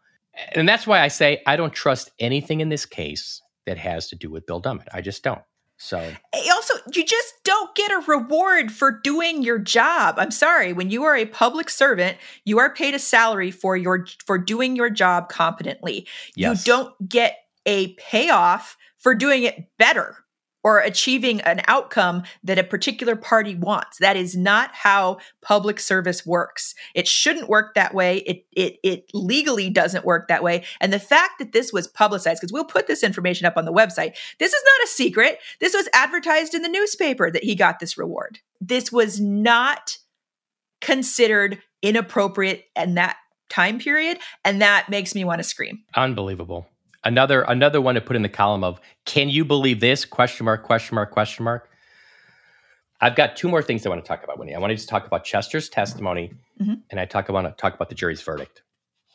And that's why I say I don't trust anything in this case that has to do with Bill Dummett. I just don't. So eh, also, you just don't get a reward for doing your job. I'm sorry. When you are a public servant, you are paid a salary for your for doing your job competently. Yes. You don't get a payoff for doing it better or achieving an outcome that a particular party wants. That is not how public service works. It shouldn't work that way. It it it legally doesn't work that way. And the fact that this was publicized because we'll put this information up on the website. This is not a secret. This was advertised in the newspaper that he got this reward. This was not considered inappropriate in that time period and that makes me want to scream. Unbelievable another another one to put in the column of can you believe this? Question mark question mark question mark. I've got two more things i want to talk about whitney. I want to just talk about chester's testimony mm-hmm. and i talk about talk about the jury's verdict.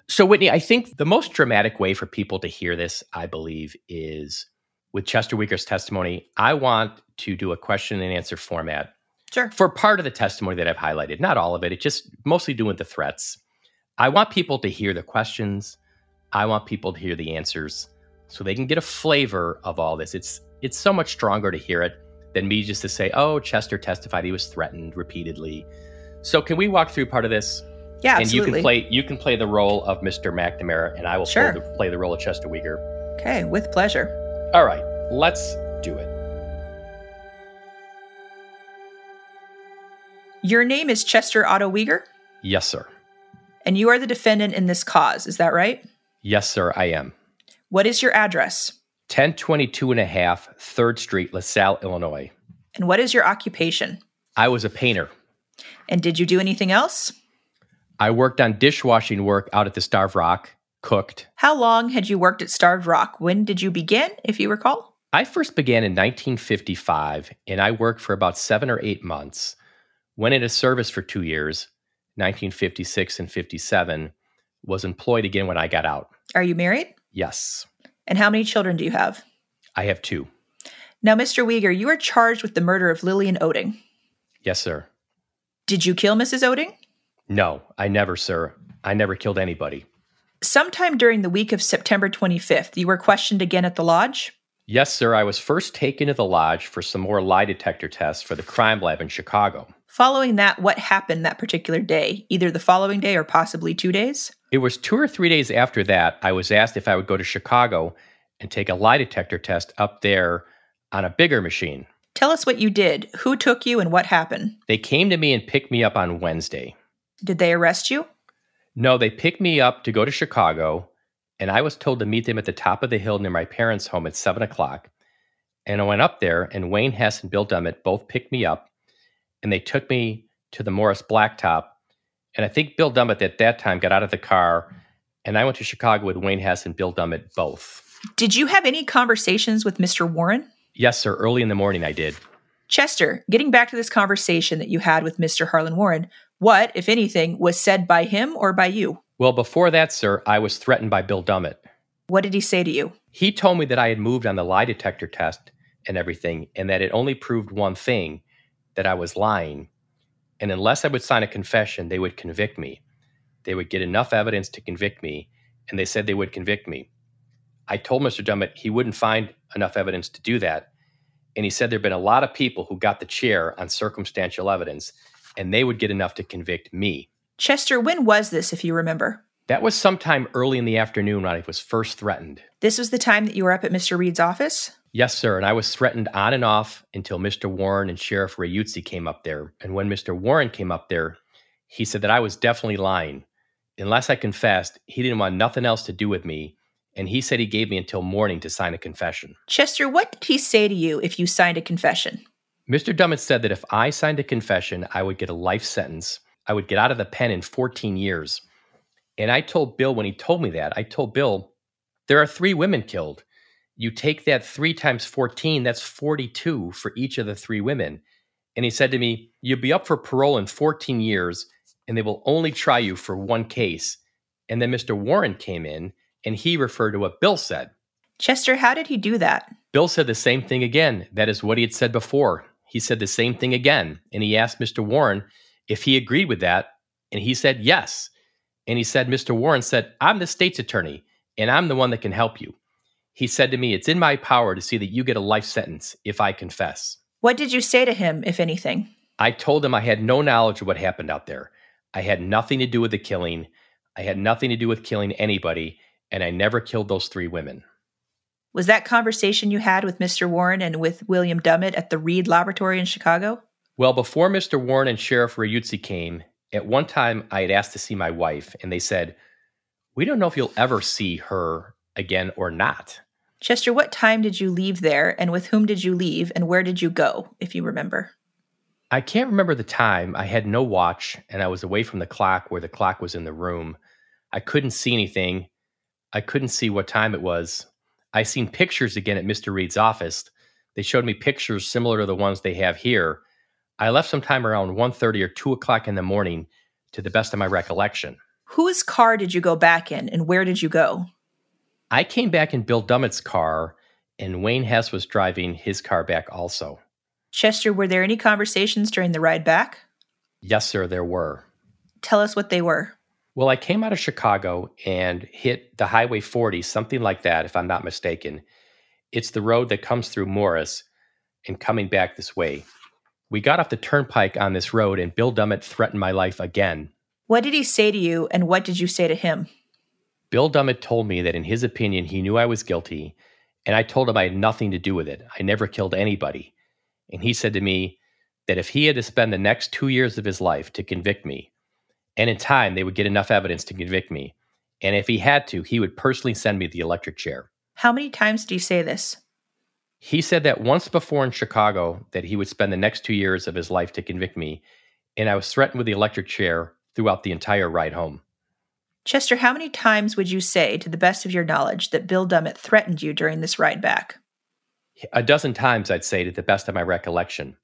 So whitney i think the most dramatic way for people to hear this i believe is with chester Weger's testimony i want to do a question and answer format sure. for part of the testimony that i've highlighted not all of it it's just mostly doing the threats. I want people to hear the questions I want people to hear the answers so they can get a flavor of all this. It's it's so much stronger to hear it than me just to say, "Oh, Chester testified he was threatened repeatedly." So, can we walk through part of this? Yeah, and absolutely. you can play you can play the role of Mr. McNamara, and I will sure. play, the, play the role of Chester Weger. Okay, with pleasure. All right, let's do it. Your name is Chester Otto Weger? Yes, sir. And you are the defendant in this cause, is that right? Yes, sir, I am. What is your address? 1022 and a half 3rd Street, LaSalle, Illinois. And what is your occupation? I was a painter. And did you do anything else? I worked on dishwashing work out at the Starved Rock, cooked. How long had you worked at Starved Rock? When did you begin, if you recall? I first began in 1955 and I worked for about seven or eight months. Went into service for two years, 1956 and 57, was employed again when I got out. Are you married? Yes. And how many children do you have? I have two. Now, Mr. Weger, you are charged with the murder of Lillian Oetting. Yes, sir. Did you kill Mrs. Oetting? No, I never, sir. I never killed anybody. Sometime during the week of September 25th, you were questioned again at the lodge? Yes, sir. I was first taken to the lodge for some more lie detector tests for the crime lab in Chicago. Following that, what happened that particular day, either the following day or possibly two days? It was two or three days after that, I was asked if I would go to Chicago and take a lie detector test up there on a bigger machine. Tell us what you did. Who took you and what happened? They came to me and picked me up on Wednesday. Did they arrest you? No, they picked me up to go to Chicago, and I was told to meet them at the top of the hill near my parents' home at 7 o'clock. And I went up there, and Wayne Hess and Bill Dummett both picked me up, and they took me to the Morris Blacktop and I think Bill Dummett at that time got out of the car, and I went to Chicago with Wayne Hess and Bill Dummett both. Did you have any conversations with Mr. Warren? Yes, sir. Early in the morning, I did. Chester, getting back to this conversation that you had with Mr. Harlan Warren, what, if anything, was said by him or by you? Well, before that, sir, I was threatened by Bill Dummett. What did he say to you? He told me that I had moved on the lie detector test and everything, and that it only proved one thing that I was lying and unless I would sign a confession, they would convict me. They would get enough evidence to convict me, and they said they would convict me. I told Mr. Dummett he wouldn't find enough evidence to do that. And he said there had been a lot of people who got the chair on circumstantial evidence, and they would get enough to convict me. Chester, when was this, if you remember? That was sometime early in the afternoon when I was first threatened. This was the time that you were up at Mr. Reid's office? Yes, sir. And I was threatened on and off until Mr. Warren and Sheriff Rayuzzi came up there. And when Mr. Warren came up there, he said that I was definitely lying. Unless I confessed, he didn't want nothing else to do with me. And he said he gave me until morning to sign a confession. Chester, what did he say to you if you signed a confession? Mr. Dummett said that if I signed a confession, I would get a life sentence. I would get out of the pen in 14 years. And I told Bill when he told me that, I told Bill, there are three women killed. You take that three times 14, that's 42 for each of the three women. And he said to me, You'll be up for parole in 14 years, and they will only try you for one case. And then Mr. Warren came in and he referred to what Bill said. Chester, how did he do that? Bill said the same thing again. That is what he had said before. He said the same thing again. And he asked Mr. Warren if he agreed with that. And he said yes. And he said, Mr. Warren said, I'm the state's attorney and I'm the one that can help you. He said to me, It's in my power to see that you get a life sentence if I confess. What did you say to him, if anything? I told him I had no knowledge of what happened out there. I had nothing to do with the killing. I had nothing to do with killing anybody, and I never killed those three women. Was that conversation you had with Mr. Warren and with William Dummett at the Reid Laboratory in Chicago? Well, before Mr. Warren and Sheriff Ryutsi came, at one time I had asked to see my wife, and they said, We don't know if you'll ever see her again or not. Chester, what time did you leave there, and with whom did you leave, and where did you go, if you remember? I can't remember the time. I had no watch, and I was away from the clock where the clock was in the room. I couldn't see anything. I couldn't see what time it was. I seen pictures again at Mr. Reid's office. They showed me pictures similar to the ones they have here. I left sometime around 1.30 or 2 o'clock in the morning, to the best of my recollection. Whose car did you go back in, and where did you go? I came back in Bill Dummett's car, and Wayne Hess was driving his car back also. Chester, were there any conversations during the ride back? Yes, sir, there were. Tell us what they were. Well, I came out of Chicago and hit the Highway 40, something like that, if I'm not mistaken. It's the road that comes through Morris and coming back this way. We got off the turnpike on this road, and Bill Dummett threatened my life again. What did he say to you, and what did you say to him? Bill Dummett told me that in his opinion, he knew I was guilty, and I told him I had nothing to do with it. I never killed anybody. And he said to me that if he had to spend the next two years of his life to convict me, and in time they would get enough evidence to convict me. And if he had to, he would personally send me the electric chair. How many times did he say this? He said that once before in Chicago that he would spend the next two years of his life to convict me, and I was threatened with the electric chair throughout the entire ride home. Chester, how many times would you say, to the best of your knowledge, that Bill Dummett threatened you during this ride back? A dozen times, I'd say, to the best of my recollection.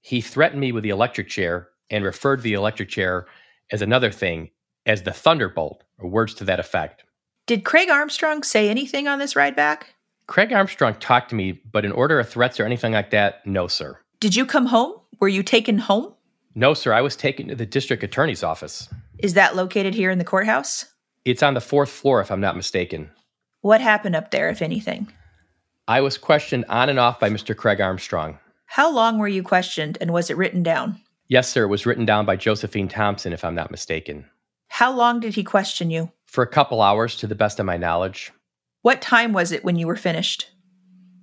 He threatened me with the electric chair and referred to the electric chair as another thing as the Thunderbolt, or words to that effect. Did Craig Armstrong say anything on this ride back? Craig Armstrong talked to me, but in order of threats or anything like that, no, sir. Did you come home? Were you taken home? No, sir. I was taken to the district attorney's office. Is that located here in the courthouse? It's on the fourth floor, if I'm not mistaken. What happened up there, if anything? I was questioned on and off by Mr. Craig Armstrong. How long were you questioned, and was it written down? Yes, sir. It was written down by Josephine Thompson, if I'm not mistaken. How long did he question you? For a couple hours, to the best of my knowledge. What time was it when you were finished?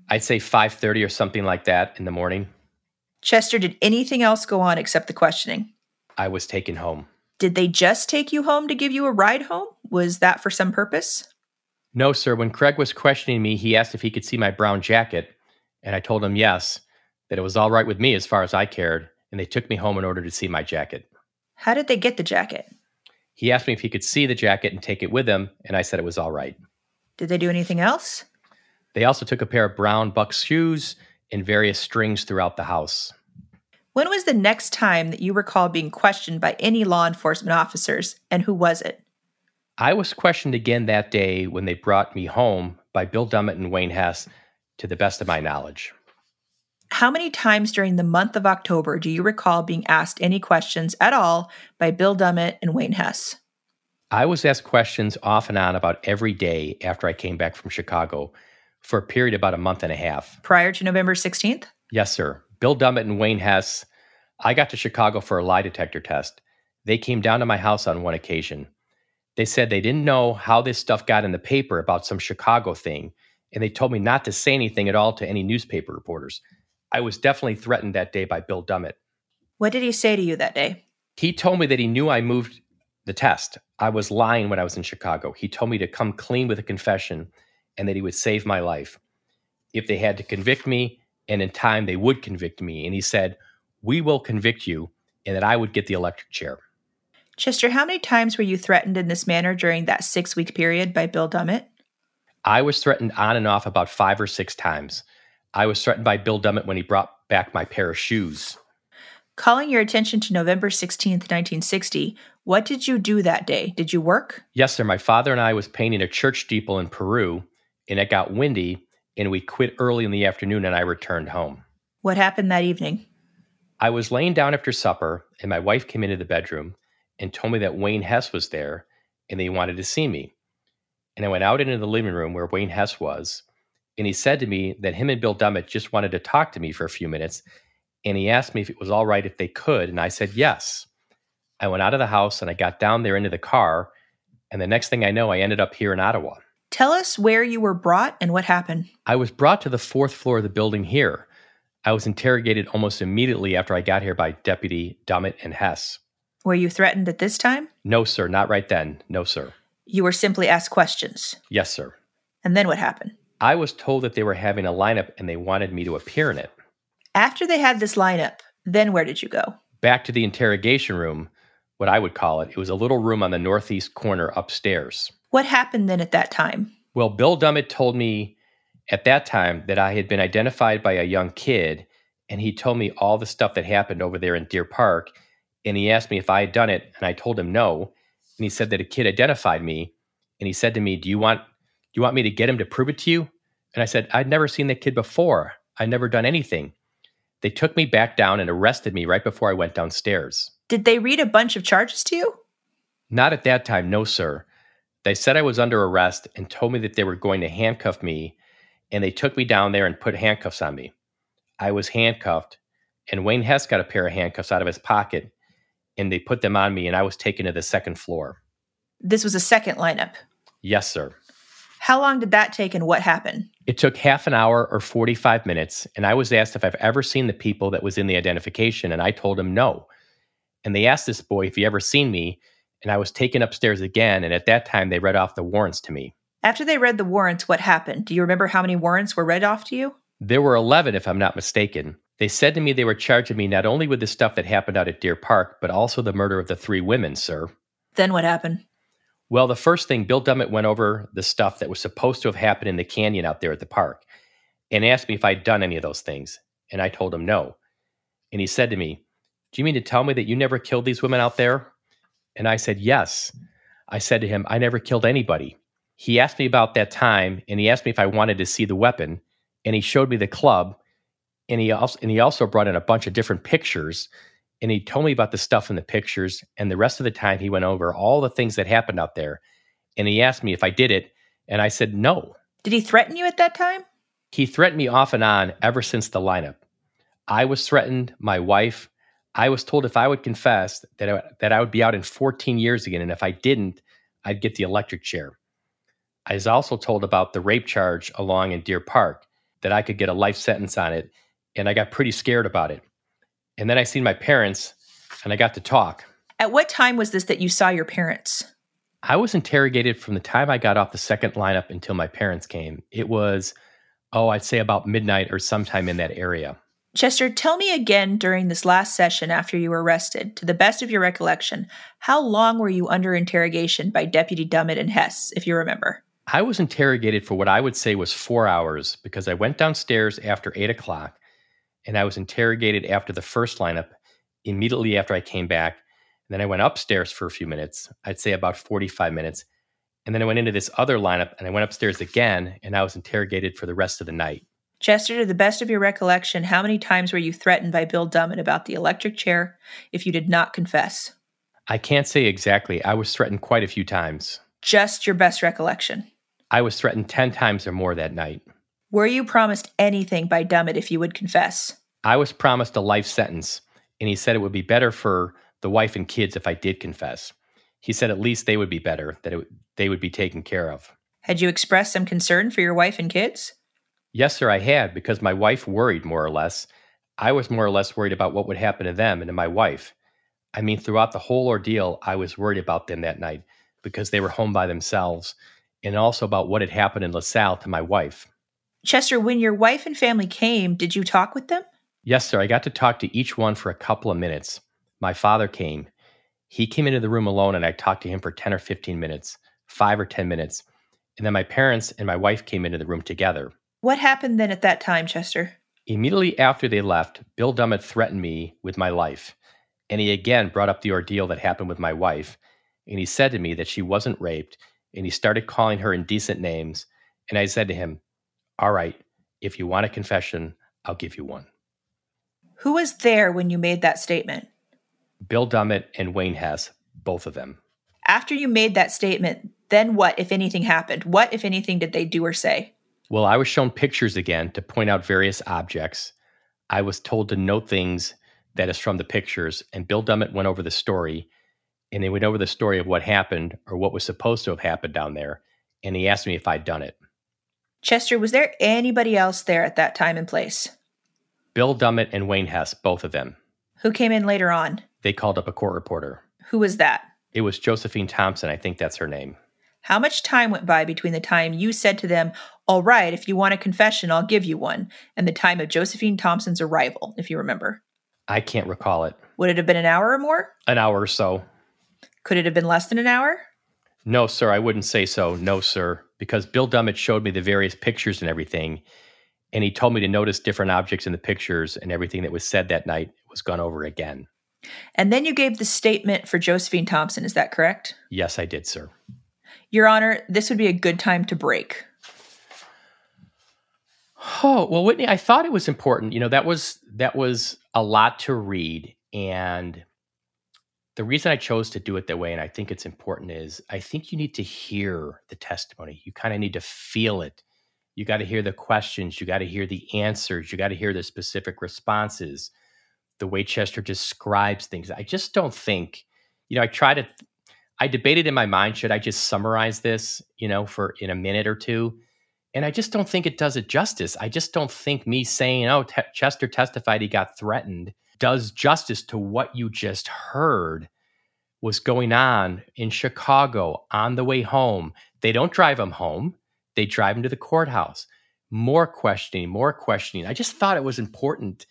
I'd say 5:30 or something like that in the morning. Chester, did anything else go on except the questioning? I was taken home. Did they just take you home to give you a ride home? Was that for some purpose? No, sir. When Craig was questioning me, he asked if he could see my brown jacket, and I told him yes, that it was all right with me as far as I cared, and they took me home in order to see my jacket. How did they get the jacket? He asked me if he could see the jacket and take it with him, and I said it was all right. Did they do anything else? They also took a pair of brown buck's shoes and various strings throughout the house. When was the next time that you recall being questioned by any law enforcement officers, and who was it? I was questioned again that day when they brought me home by Bill Dummett and Wayne Hess, to the best of my knowledge. How many times during the month of October do you recall being asked any questions at all by Bill Dummett and Wayne Hess? I was asked questions off and on about every day after I came back from Chicago for a period about a month and a half. Prior to November 16th? Yes, sir. Bill Dummett and Wayne Hess. I got to Chicago for a lie detector test. They came down to my house on one occasion. They said they didn't know how this stuff got in the paper about some Chicago thing, and they told me not to say anything at all to any newspaper reporters. I was definitely threatened that day by Bill Dummett. What did he say to you that day? He told me that he knew I moved the test. I was lying when I was in Chicago. He told me to come clean with a confession and that he would save my life. If they had to convict me, and in time they would convict me. And he said, We will convict you, and that I would get the electric chair. Chester, how many times were you threatened in this manner during that six week period by Bill Dummett? I was threatened on and off about five or six times. I was threatened by Bill Dummett when he brought back my pair of shoes. Calling your attention to November 16th, 1960, what did you do that day? Did you work? Yes, sir. My father and I was painting a church steeple in Peru, and it got windy, and we quit early in the afternoon, and I returned home. What happened that evening? I was laying down after supper, and my wife came into the bedroom and told me that Wayne Hess was there, and they wanted to see me. And I went out into the living room where Wayne Hess was, and he said to me that him and Bill Dummett just wanted to talk to me for a few minutes, and he asked me if it was all right if they could, and I said yes. I went out of the house and I got down there into the car, and the next thing I know, I ended up here in Ottawa. Tell us where you were brought and what happened. I was brought to the fourth floor of the building here. I was interrogated almost immediately after I got here by Deputy Dummett and Hess. Were you threatened at this time? No, sir, not right then. No, sir. You were simply asked questions. Yes, sir. And then what happened? I was told that they were having a lineup and they wanted me to appear in it. After they had this lineup, then where did you go? Back to the interrogation room, what I would call it. It was a little room on the northeast corner upstairs. What happened then at that time? Well, Bill Dummett told me at that time that I had been identified by a young kid, and he told me all the stuff that happened over there in Deer Park. And he asked me if I had done it, and I told him no. And he said that a kid identified me, and he said to me, "Do you want do you want me to get him to prove it to you?" And I said, "I'd never seen that kid before. I'd never done anything." They took me back down and arrested me right before I went downstairs. Did they read a bunch of charges to you? Not at that time, no, sir. They said I was under arrest and told me that they were going to handcuff me, and they took me down there and put handcuffs on me. I was handcuffed, and Wayne Hess got a pair of handcuffs out of his pocket, and they put them on me, and I was taken to the second floor. This was a second lineup. Yes, sir. How long did that take and what happened? It took half an hour or 45 minutes, and I was asked if I've ever seen the people that was in the identification, and I told him no. And they asked this boy if he ever seen me, and I was taken upstairs again, and at that time they read off the warrants to me. After they read the warrants, what happened? Do you remember how many warrants were read off to you? There were 11, if I'm not mistaken. They said to me they were charging me not only with the stuff that happened out at Deer Park, but also the murder of the three women, sir. Then what happened? Well, the first thing, Bill Dummett went over the stuff that was supposed to have happened in the canyon out there at the park and asked me if I'd done any of those things. And I told him no. And he said to me, Do you mean to tell me that you never killed these women out there? And I said, Yes. I said to him, I never killed anybody. He asked me about that time and he asked me if I wanted to see the weapon. And he showed me the club. And he also, and he also brought in a bunch of different pictures and he told me about the stuff in the pictures and the rest of the time he went over all the things that happened out there and he asked me if i did it and i said no Did he threaten you at that time? he threatened me off and on ever since the lineup i was threatened my wife i was told if i would confess that I, that I would be out in 14 years again and if i didn't i'd get the electric chair i was also told about the rape charge along in deer park that i could get a life sentence on it and i got pretty scared about it and then I seen my parents and I got to talk. At what time was this that you saw your parents? I was interrogated from the time I got off the second lineup until my parents came. It was, oh, I'd say about midnight or sometime in that area. Chester, tell me again during this last session after you were arrested, to the best of your recollection, how long were you under interrogation by Deputy Dummett and Hess, if you remember? I was interrogated for what I would say was four hours because I went downstairs after eight o'clock and I was interrogated after the first lineup immediately after I came back. And then I went upstairs for a few minutes, I'd say about 45 minutes. And then I went into this other lineup and I went upstairs again and I was interrogated for the rest of the night. Chester, to the best of your recollection, how many times were you threatened by Bill Dummett about the electric chair if you did not confess? I can't say exactly. I was threatened quite a few times. Just your best recollection. I was threatened 10 times or more that night. Were you promised anything by Dummett if you would confess? I was promised a life sentence, and he said it would be better for the wife and kids if I did confess. He said at least they would be better, that it, they would be taken care of. Had you expressed some concern for your wife and kids? Yes, sir, I had, because my wife worried more or less. I was more or less worried about what would happen to them and to my wife. I mean, throughout the whole ordeal, I was worried about them that night because they were home by themselves, and also about what had happened in LaSalle to my wife. Chester, when your wife and family came, did you talk with them? Yes, sir. I got to talk to each one for a couple of minutes. My father came. He came into the room alone and I talked to him for 10 or 15 minutes, five or 10 minutes. And then my parents and my wife came into the room together. What happened then at that time, Chester? Immediately after they left, Bill Dummett threatened me with my life. And he again brought up the ordeal that happened with my wife. And he said to me that she wasn't raped. And he started calling her indecent names. And I said to him, All right, if you want a confession, I'll give you one. Who was there when you made that statement? Bill Dummett and Wayne Hess, both of them. After you made that statement, then what, if anything, happened? What, if anything, did they do or say? Well, I was shown pictures again to point out various objects. I was told to note things that is from the pictures, and Bill Dummett went over the story, and they went over the story of what happened or what was supposed to have happened down there, and he asked me if I'd done it. Chester, was there anybody else there at that time and place? Bill Dummett and Wayne Hess, both of them. Who came in later on? They called up a court reporter. Who was that? It was Josephine Thompson. I think that's her name. How much time went by between the time you said to them, All right, if you want a confession, I'll give you one, and the time of Josephine Thompson's arrival, if you remember? I can't recall it. Would it have been an hour or more? An hour or so. Could it have been less than an hour? No, sir, I wouldn't say so. No, sir. Because Bill Dummett showed me the various pictures and everything, and he told me to notice different objects in the pictures, and everything that was said that night was gone over again. And then you gave the statement for Josephine Thompson, is that correct? Yes, I did, sir. Your Honor, this would be a good time to break. Oh, well, Whitney, I thought it was important. You know, that was that was a lot to read. And the reason I chose to do it that way, and I think it's important, is I think you need to hear the testimony. You kind of need to feel it. You got to hear the questions. You got to hear the answers. You got to hear the specific responses, the way Chester describes things. I just don't think, you know, I try to, I debated in my mind, should I just summarize this, you know, for in a minute or two? And I just don't think it does it justice. I just don't think me saying, oh, T- Chester testified he got threatened does justice to what you just heard was going on in Chicago on the way home. They don't drive him home, they drive him to the courthouse. More questioning, more questioning. I just thought it was important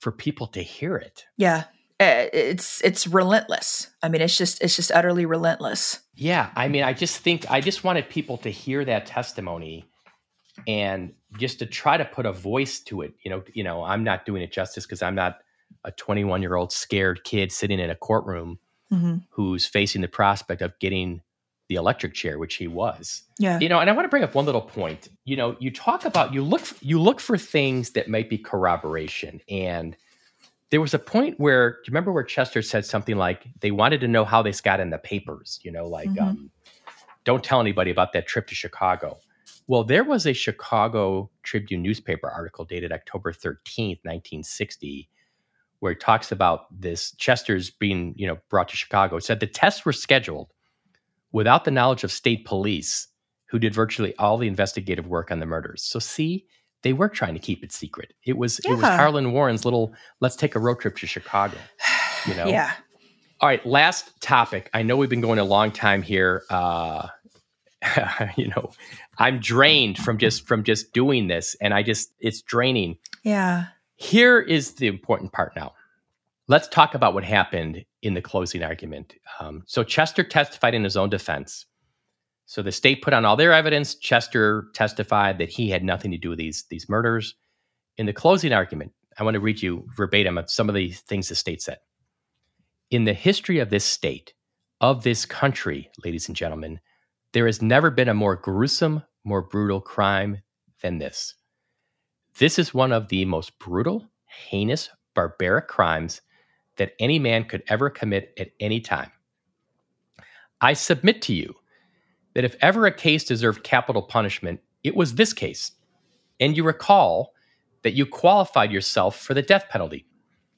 for people to hear it. Yeah. Uh, it's it's relentless. I mean, it's just it's just utterly relentless. Yeah, I mean, I just think I just wanted people to hear that testimony and just to try to put a voice to it you know you know i'm not doing it justice because i'm not a 21 year old scared kid sitting in a courtroom mm-hmm. who's facing the prospect of getting the electric chair which he was yeah you know and i want to bring up one little point you know you talk about you look you look for things that might be corroboration and there was a point where do you remember where chester said something like they wanted to know how this got in the papers you know like mm-hmm. um, don't tell anybody about that trip to chicago well, there was a Chicago Tribune newspaper article dated October 13th, 1960, where it talks about this Chester's being, you know, brought to Chicago. It said the tests were scheduled without the knowledge of state police, who did virtually all the investigative work on the murders. So see, they were trying to keep it secret. It was yeah. it was Harlan Warren's little let's take a road trip to Chicago. You know? yeah. All right, last topic. I know we've been going a long time here. Uh, you know, I'm drained from just from just doing this and I just it's draining. Yeah. Here is the important part now. Let's talk about what happened in the closing argument. Um, so Chester testified in his own defense. So the state put on all their evidence. Chester testified that he had nothing to do with these these murders. In the closing argument, I want to read you verbatim of some of the things the state said. In the history of this state, of this country, ladies and gentlemen, there has never been a more gruesome, more brutal crime than this. This is one of the most brutal, heinous, barbaric crimes that any man could ever commit at any time. I submit to you that if ever a case deserved capital punishment, it was this case. And you recall that you qualified yourself for the death penalty.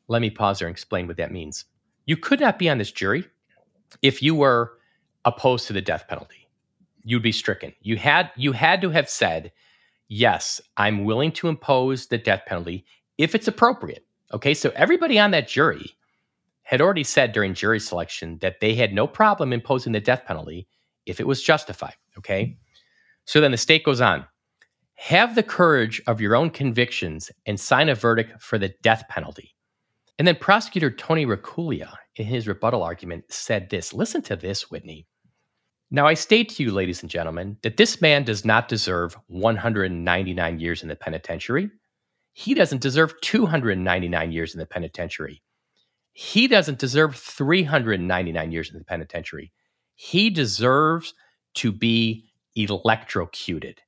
Let me pause there and explain what that means. You could not be on this jury if you were opposed to the death penalty you'd be stricken. You had you had to have said, "Yes, I'm willing to impose the death penalty if it's appropriate." Okay? So everybody on that jury had already said during jury selection that they had no problem imposing the death penalty if it was justified, okay? So then the state goes on. Have the courage of your own convictions and sign a verdict for the death penalty. And then prosecutor Tony Raccuglia, in his rebuttal argument, said this Listen to this, Whitney. Now, I state to you, ladies and gentlemen, that this man does not deserve 199 years in the penitentiary. He doesn't deserve 299 years in the penitentiary. He doesn't deserve 399 years in the penitentiary. He deserves to be electrocuted.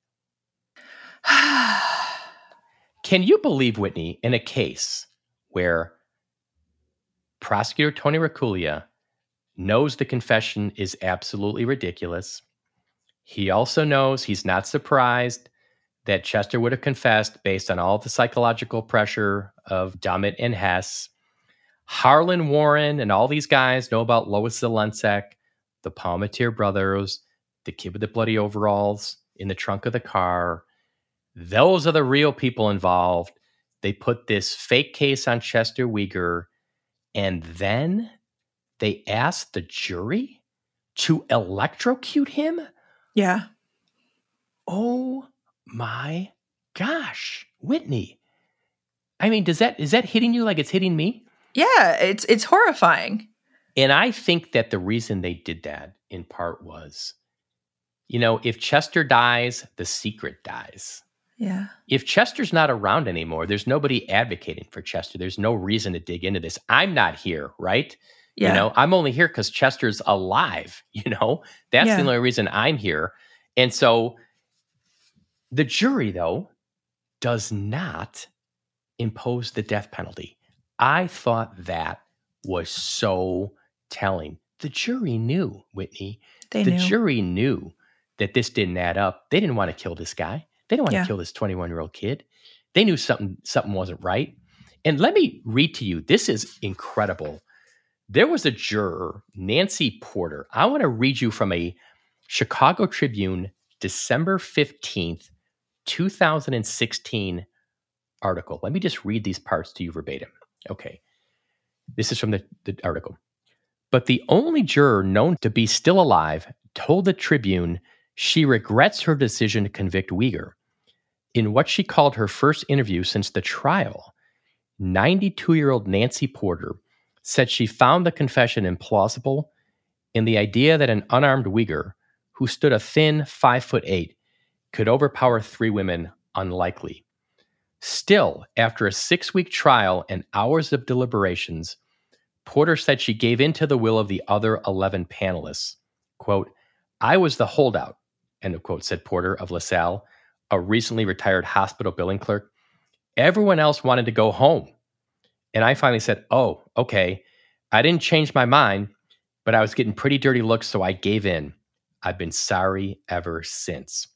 Can you believe, Whitney, in a case where prosecutor Tony Raccuglia knows the confession is absolutely ridiculous? He also knows he's not surprised that Chester would have confessed based on all the psychological pressure of Dummett and Hess. Harlan Warren and all these guys know about Lois Zelensek, the Palmatier brothers, the kid with the bloody overalls in the trunk of the car. Those are the real people involved. They put this fake case on Chester Weger, and then they asked the jury to electrocute him? Yeah. Oh my gosh, Whitney. I mean, does that is that hitting you like it's hitting me? Yeah, it's it's horrifying. And I think that the reason they did that in part was, you know, if Chester dies, the secret dies. Yeah. If Chester's not around anymore, there's nobody advocating for Chester. There's no reason to dig into this. I'm not here, right? Yeah. You know, I'm only here because Chester's alive. You know, that's Yeah. the only reason I'm here. And so the jury, though, does not impose the death penalty. I thought that was so telling. The jury knew, Whitney. They the knew. jury knew that this didn't add up. They didn't want to kill this guy. They didn't want Yeah. to kill this 21 year old kid. They knew something something wasn't right. And let me read to you. This is incredible. There was a juror, Nancy Porter. I want to read you from a Chicago Tribune, December 15th, 2016 article. Let me just read these parts to you verbatim. Okay. This is from the, the article. But the only juror known to be still alive told the Tribune she regrets her decision to convict Weger. In what she called her first interview since the trial, 92 year old Nancy Porter said she found the confession implausible and the idea that an unarmed Weger who stood a thin five foot eight could overpower three women unlikely. Still, after a six week trial and hours of deliberations, Porter said she gave in to the will of the other 11 panelists. Quote, I was the holdout, end of quote, said Porter of LaSalle, a recently retired hospital billing clerk. Everyone else wanted to go home. And I finally said, Oh, okay. I didn't change my mind, but I was getting pretty dirty looks, so I gave in. I've been sorry ever since.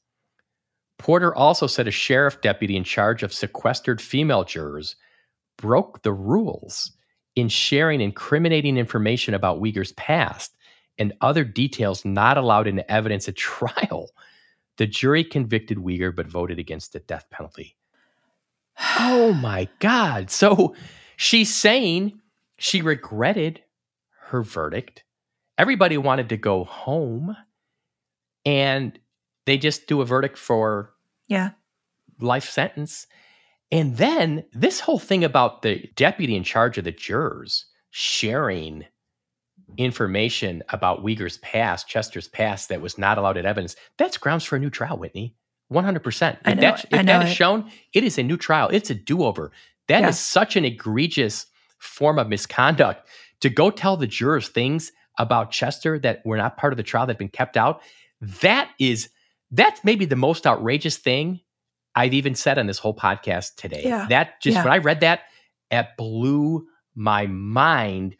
Porter also said a sheriff deputy in charge of sequestered female jurors broke the rules in sharing incriminating information about Weger's past and other details not allowed into evidence at trial. The jury convicted Weger but voted against the death penalty. Oh my God. So she's saying she regretted her verdict. Everybody wanted to go home, and they just do a verdict for Yeah. life sentence. And then this whole thing about the deputy in charge of the jurors sharing information about Weger's past, Chester's past, that was not allowed at evidence, that's grounds for a new trial, Whitney. 100%. If, know that, if I know that is it. shown, it is a new trial. It's a do over. That is Yeah. such an egregious form of misconduct to go tell the jurors things about Chester that were not part of the trial that have been kept out. That is, that's maybe the most outrageous thing I've even said on this whole podcast today. Yeah. That just, Yeah. when I read that, it blew my mind.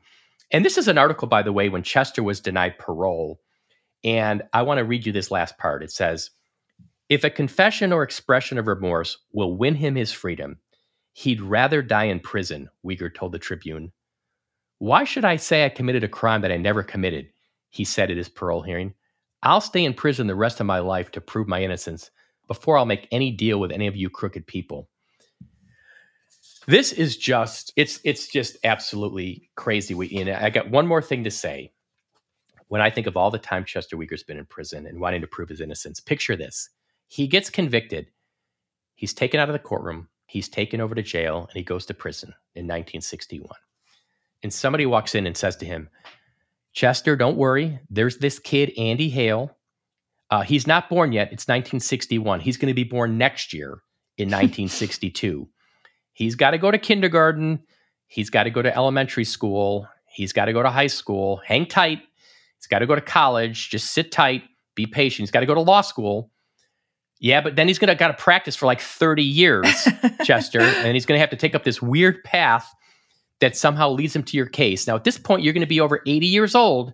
And this is an article, by the way, when Chester was denied parole. And I want to read you this last part. It says, if a confession or expression of remorse will win him his freedom, he'd rather die in prison, Weger told the Tribune. Why should I say I committed a crime that I never committed? He said at his parole hearing. I'll stay in prison the rest of my life to prove my innocence before I'll make any deal with any of you crooked people. This is just it's it's just absolutely crazy. We and I got one more thing to say. When I think of all the time Chester Weger's been in prison and wanting to prove his innocence, picture this. He gets convicted. He's taken out of the courtroom. He's taken over to jail and he goes to prison in 1961. and somebody walks in and says to him, Chester, don't worry. There's this kid, Andy Hale. Uh, he's not born yet. It's 1961. He's going to be born next year in 1962. he's got to go to kindergarten. He's got to go to elementary school. He's got to go to high school. Hang tight. He's got to go to college. Just sit tight. Be patient. He's got to go to law school. Yeah, but then he's gonna got to practice for like 30 years, Chester, and he's gonna have to take up this weird path that somehow leads him to your case. Now, at this point, you're gonna be over 80 years old.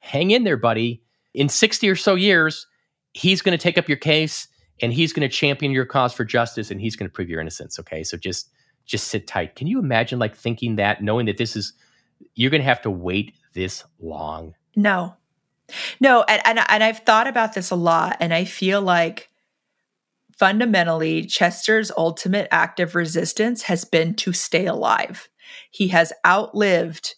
Hang in there, buddy. In 60 or so years, he's gonna take up your case and he's gonna champion your cause for justice and he's gonna prove your innocence. Okay. So just just sit tight. Can you imagine like thinking that, knowing that this is you're gonna have to wait this long? No. No, and, and and I've thought about this a lot, and I feel like fundamentally, Chester's ultimate act of resistance has been to stay alive. He has outlived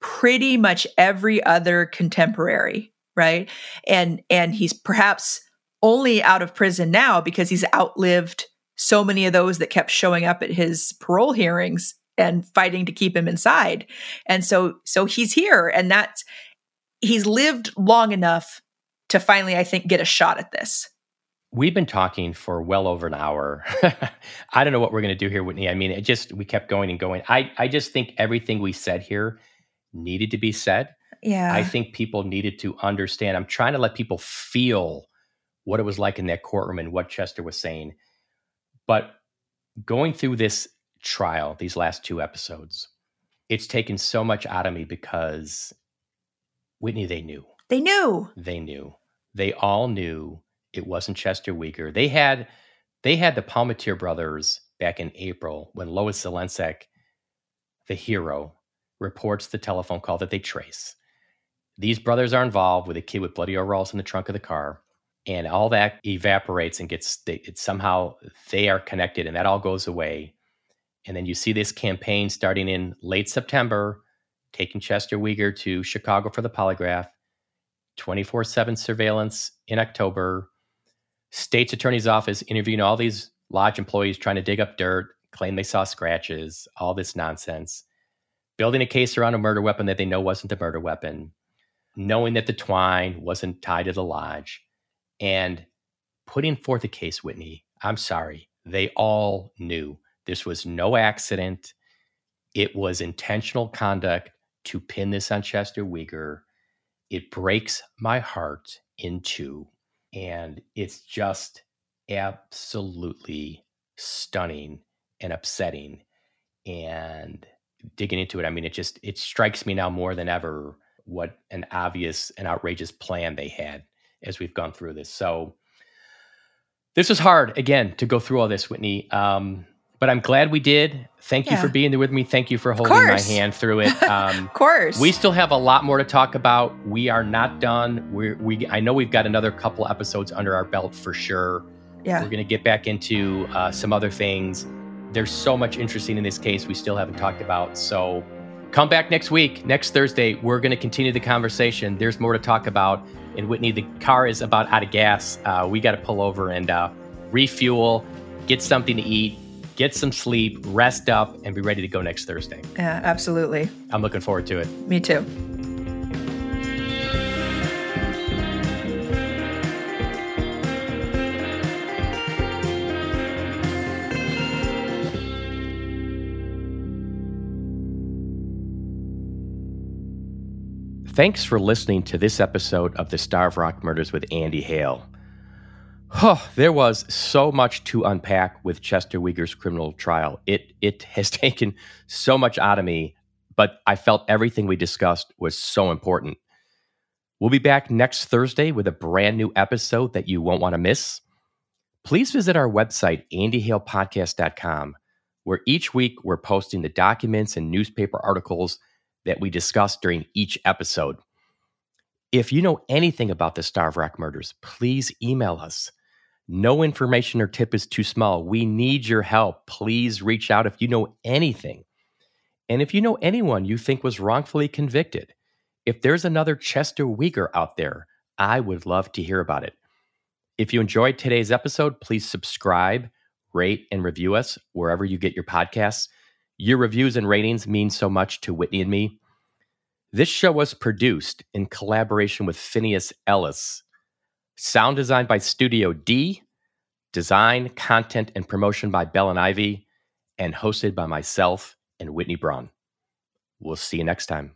pretty much every other contemporary, right? And and he's perhaps only out of prison now because he's outlived so many of those that kept showing up at his parole hearings and fighting to keep him inside. And so so he's here and that's he's lived long enough to finally I think get a shot at this. We've been talking for well over an hour. I don't know what we're going to do here, Whitney. I mean, it just, we kept going and going. I, I just think everything we said here needed to be said. Yeah. I think people needed to understand. I'm trying to let people feel what it was like in that courtroom and what Chester was saying. But going through this trial, these last two episodes, it's taken so much out of me because Whitney, they knew. They knew. They knew. They all knew it wasn't Chester Weger. They had they had the Palmatier brothers back in April when Lois Zelensek, the hero, reports the telephone call that they trace. These brothers are involved with a kid with bloody overalls in the trunk of the car, and all that evaporates and gets it somehow they are connected, and that all goes away. And then you see this campaign starting in late September, taking Chester Weger to Chicago for the polygraph, 24 7 surveillance in October, state's attorney's office interviewing all these lodge employees trying to dig up dirt, claim they saw scratches, all this nonsense, building a case around a murder weapon that they know wasn't a murder weapon, knowing that the twine wasn't tied to the lodge, and putting forth a case, Whitney. I'm sorry, they all knew this was no accident. It was intentional conduct to pin this on Chester Weger. It breaks my heart in two and it's just absolutely stunning and upsetting and digging into it i mean it just it strikes me now more than ever what an obvious and outrageous plan they had as we've gone through this. So this was hard again to go through all this whitney. Um, but I'm glad we did. Thank yeah. you for being there with me. Thank you for holding my hand through it. Um, of course. We still have a lot more to talk about. We are not done. We're, we I know we've got another couple episodes under our belt for sure. Yeah. We're going to get back into uh, some other things. There's so much interesting in this case we still haven't talked about. So come back next week, next Thursday. We're going to continue the conversation. There's more to talk about. And Whitney, the car is about out of gas. Uh, we got to pull over and uh, refuel, get something to eat get some sleep, rest up, and be ready to go next Thursday. Yeah, absolutely. I'm looking forward to it. Me too. Thanks for listening to this episode of the Starved Rock Murders with Andy Hale. There was so much to unpack with Chester Weger's criminal trial. It it has taken so much out of me, but I felt everything we discussed was so important. We'll be back next Thursday with a brand new episode that you won't want to miss. Please visit our website, andyhalepodcast.com, where each week we're posting the documents and newspaper articles that we discuss during each episode. If you know anything about the Starved Rock murders, please email us no information or tip is too small. We need your help. Please reach out if you know anything. And if you know anyone you think was wrongfully convicted, if there's another Chester Weger out there, I would love to hear about it. If you enjoyed today's episode, please subscribe, rate, and review us wherever you get your podcasts. Your reviews and ratings mean so much to Whitney and me. This show was produced in collaboration with Phineas Ellis. Sound design by Studio D. Design, content, and promotion by Bell and Ivy. And hosted by myself and Whitney Braun. We'll see you next time.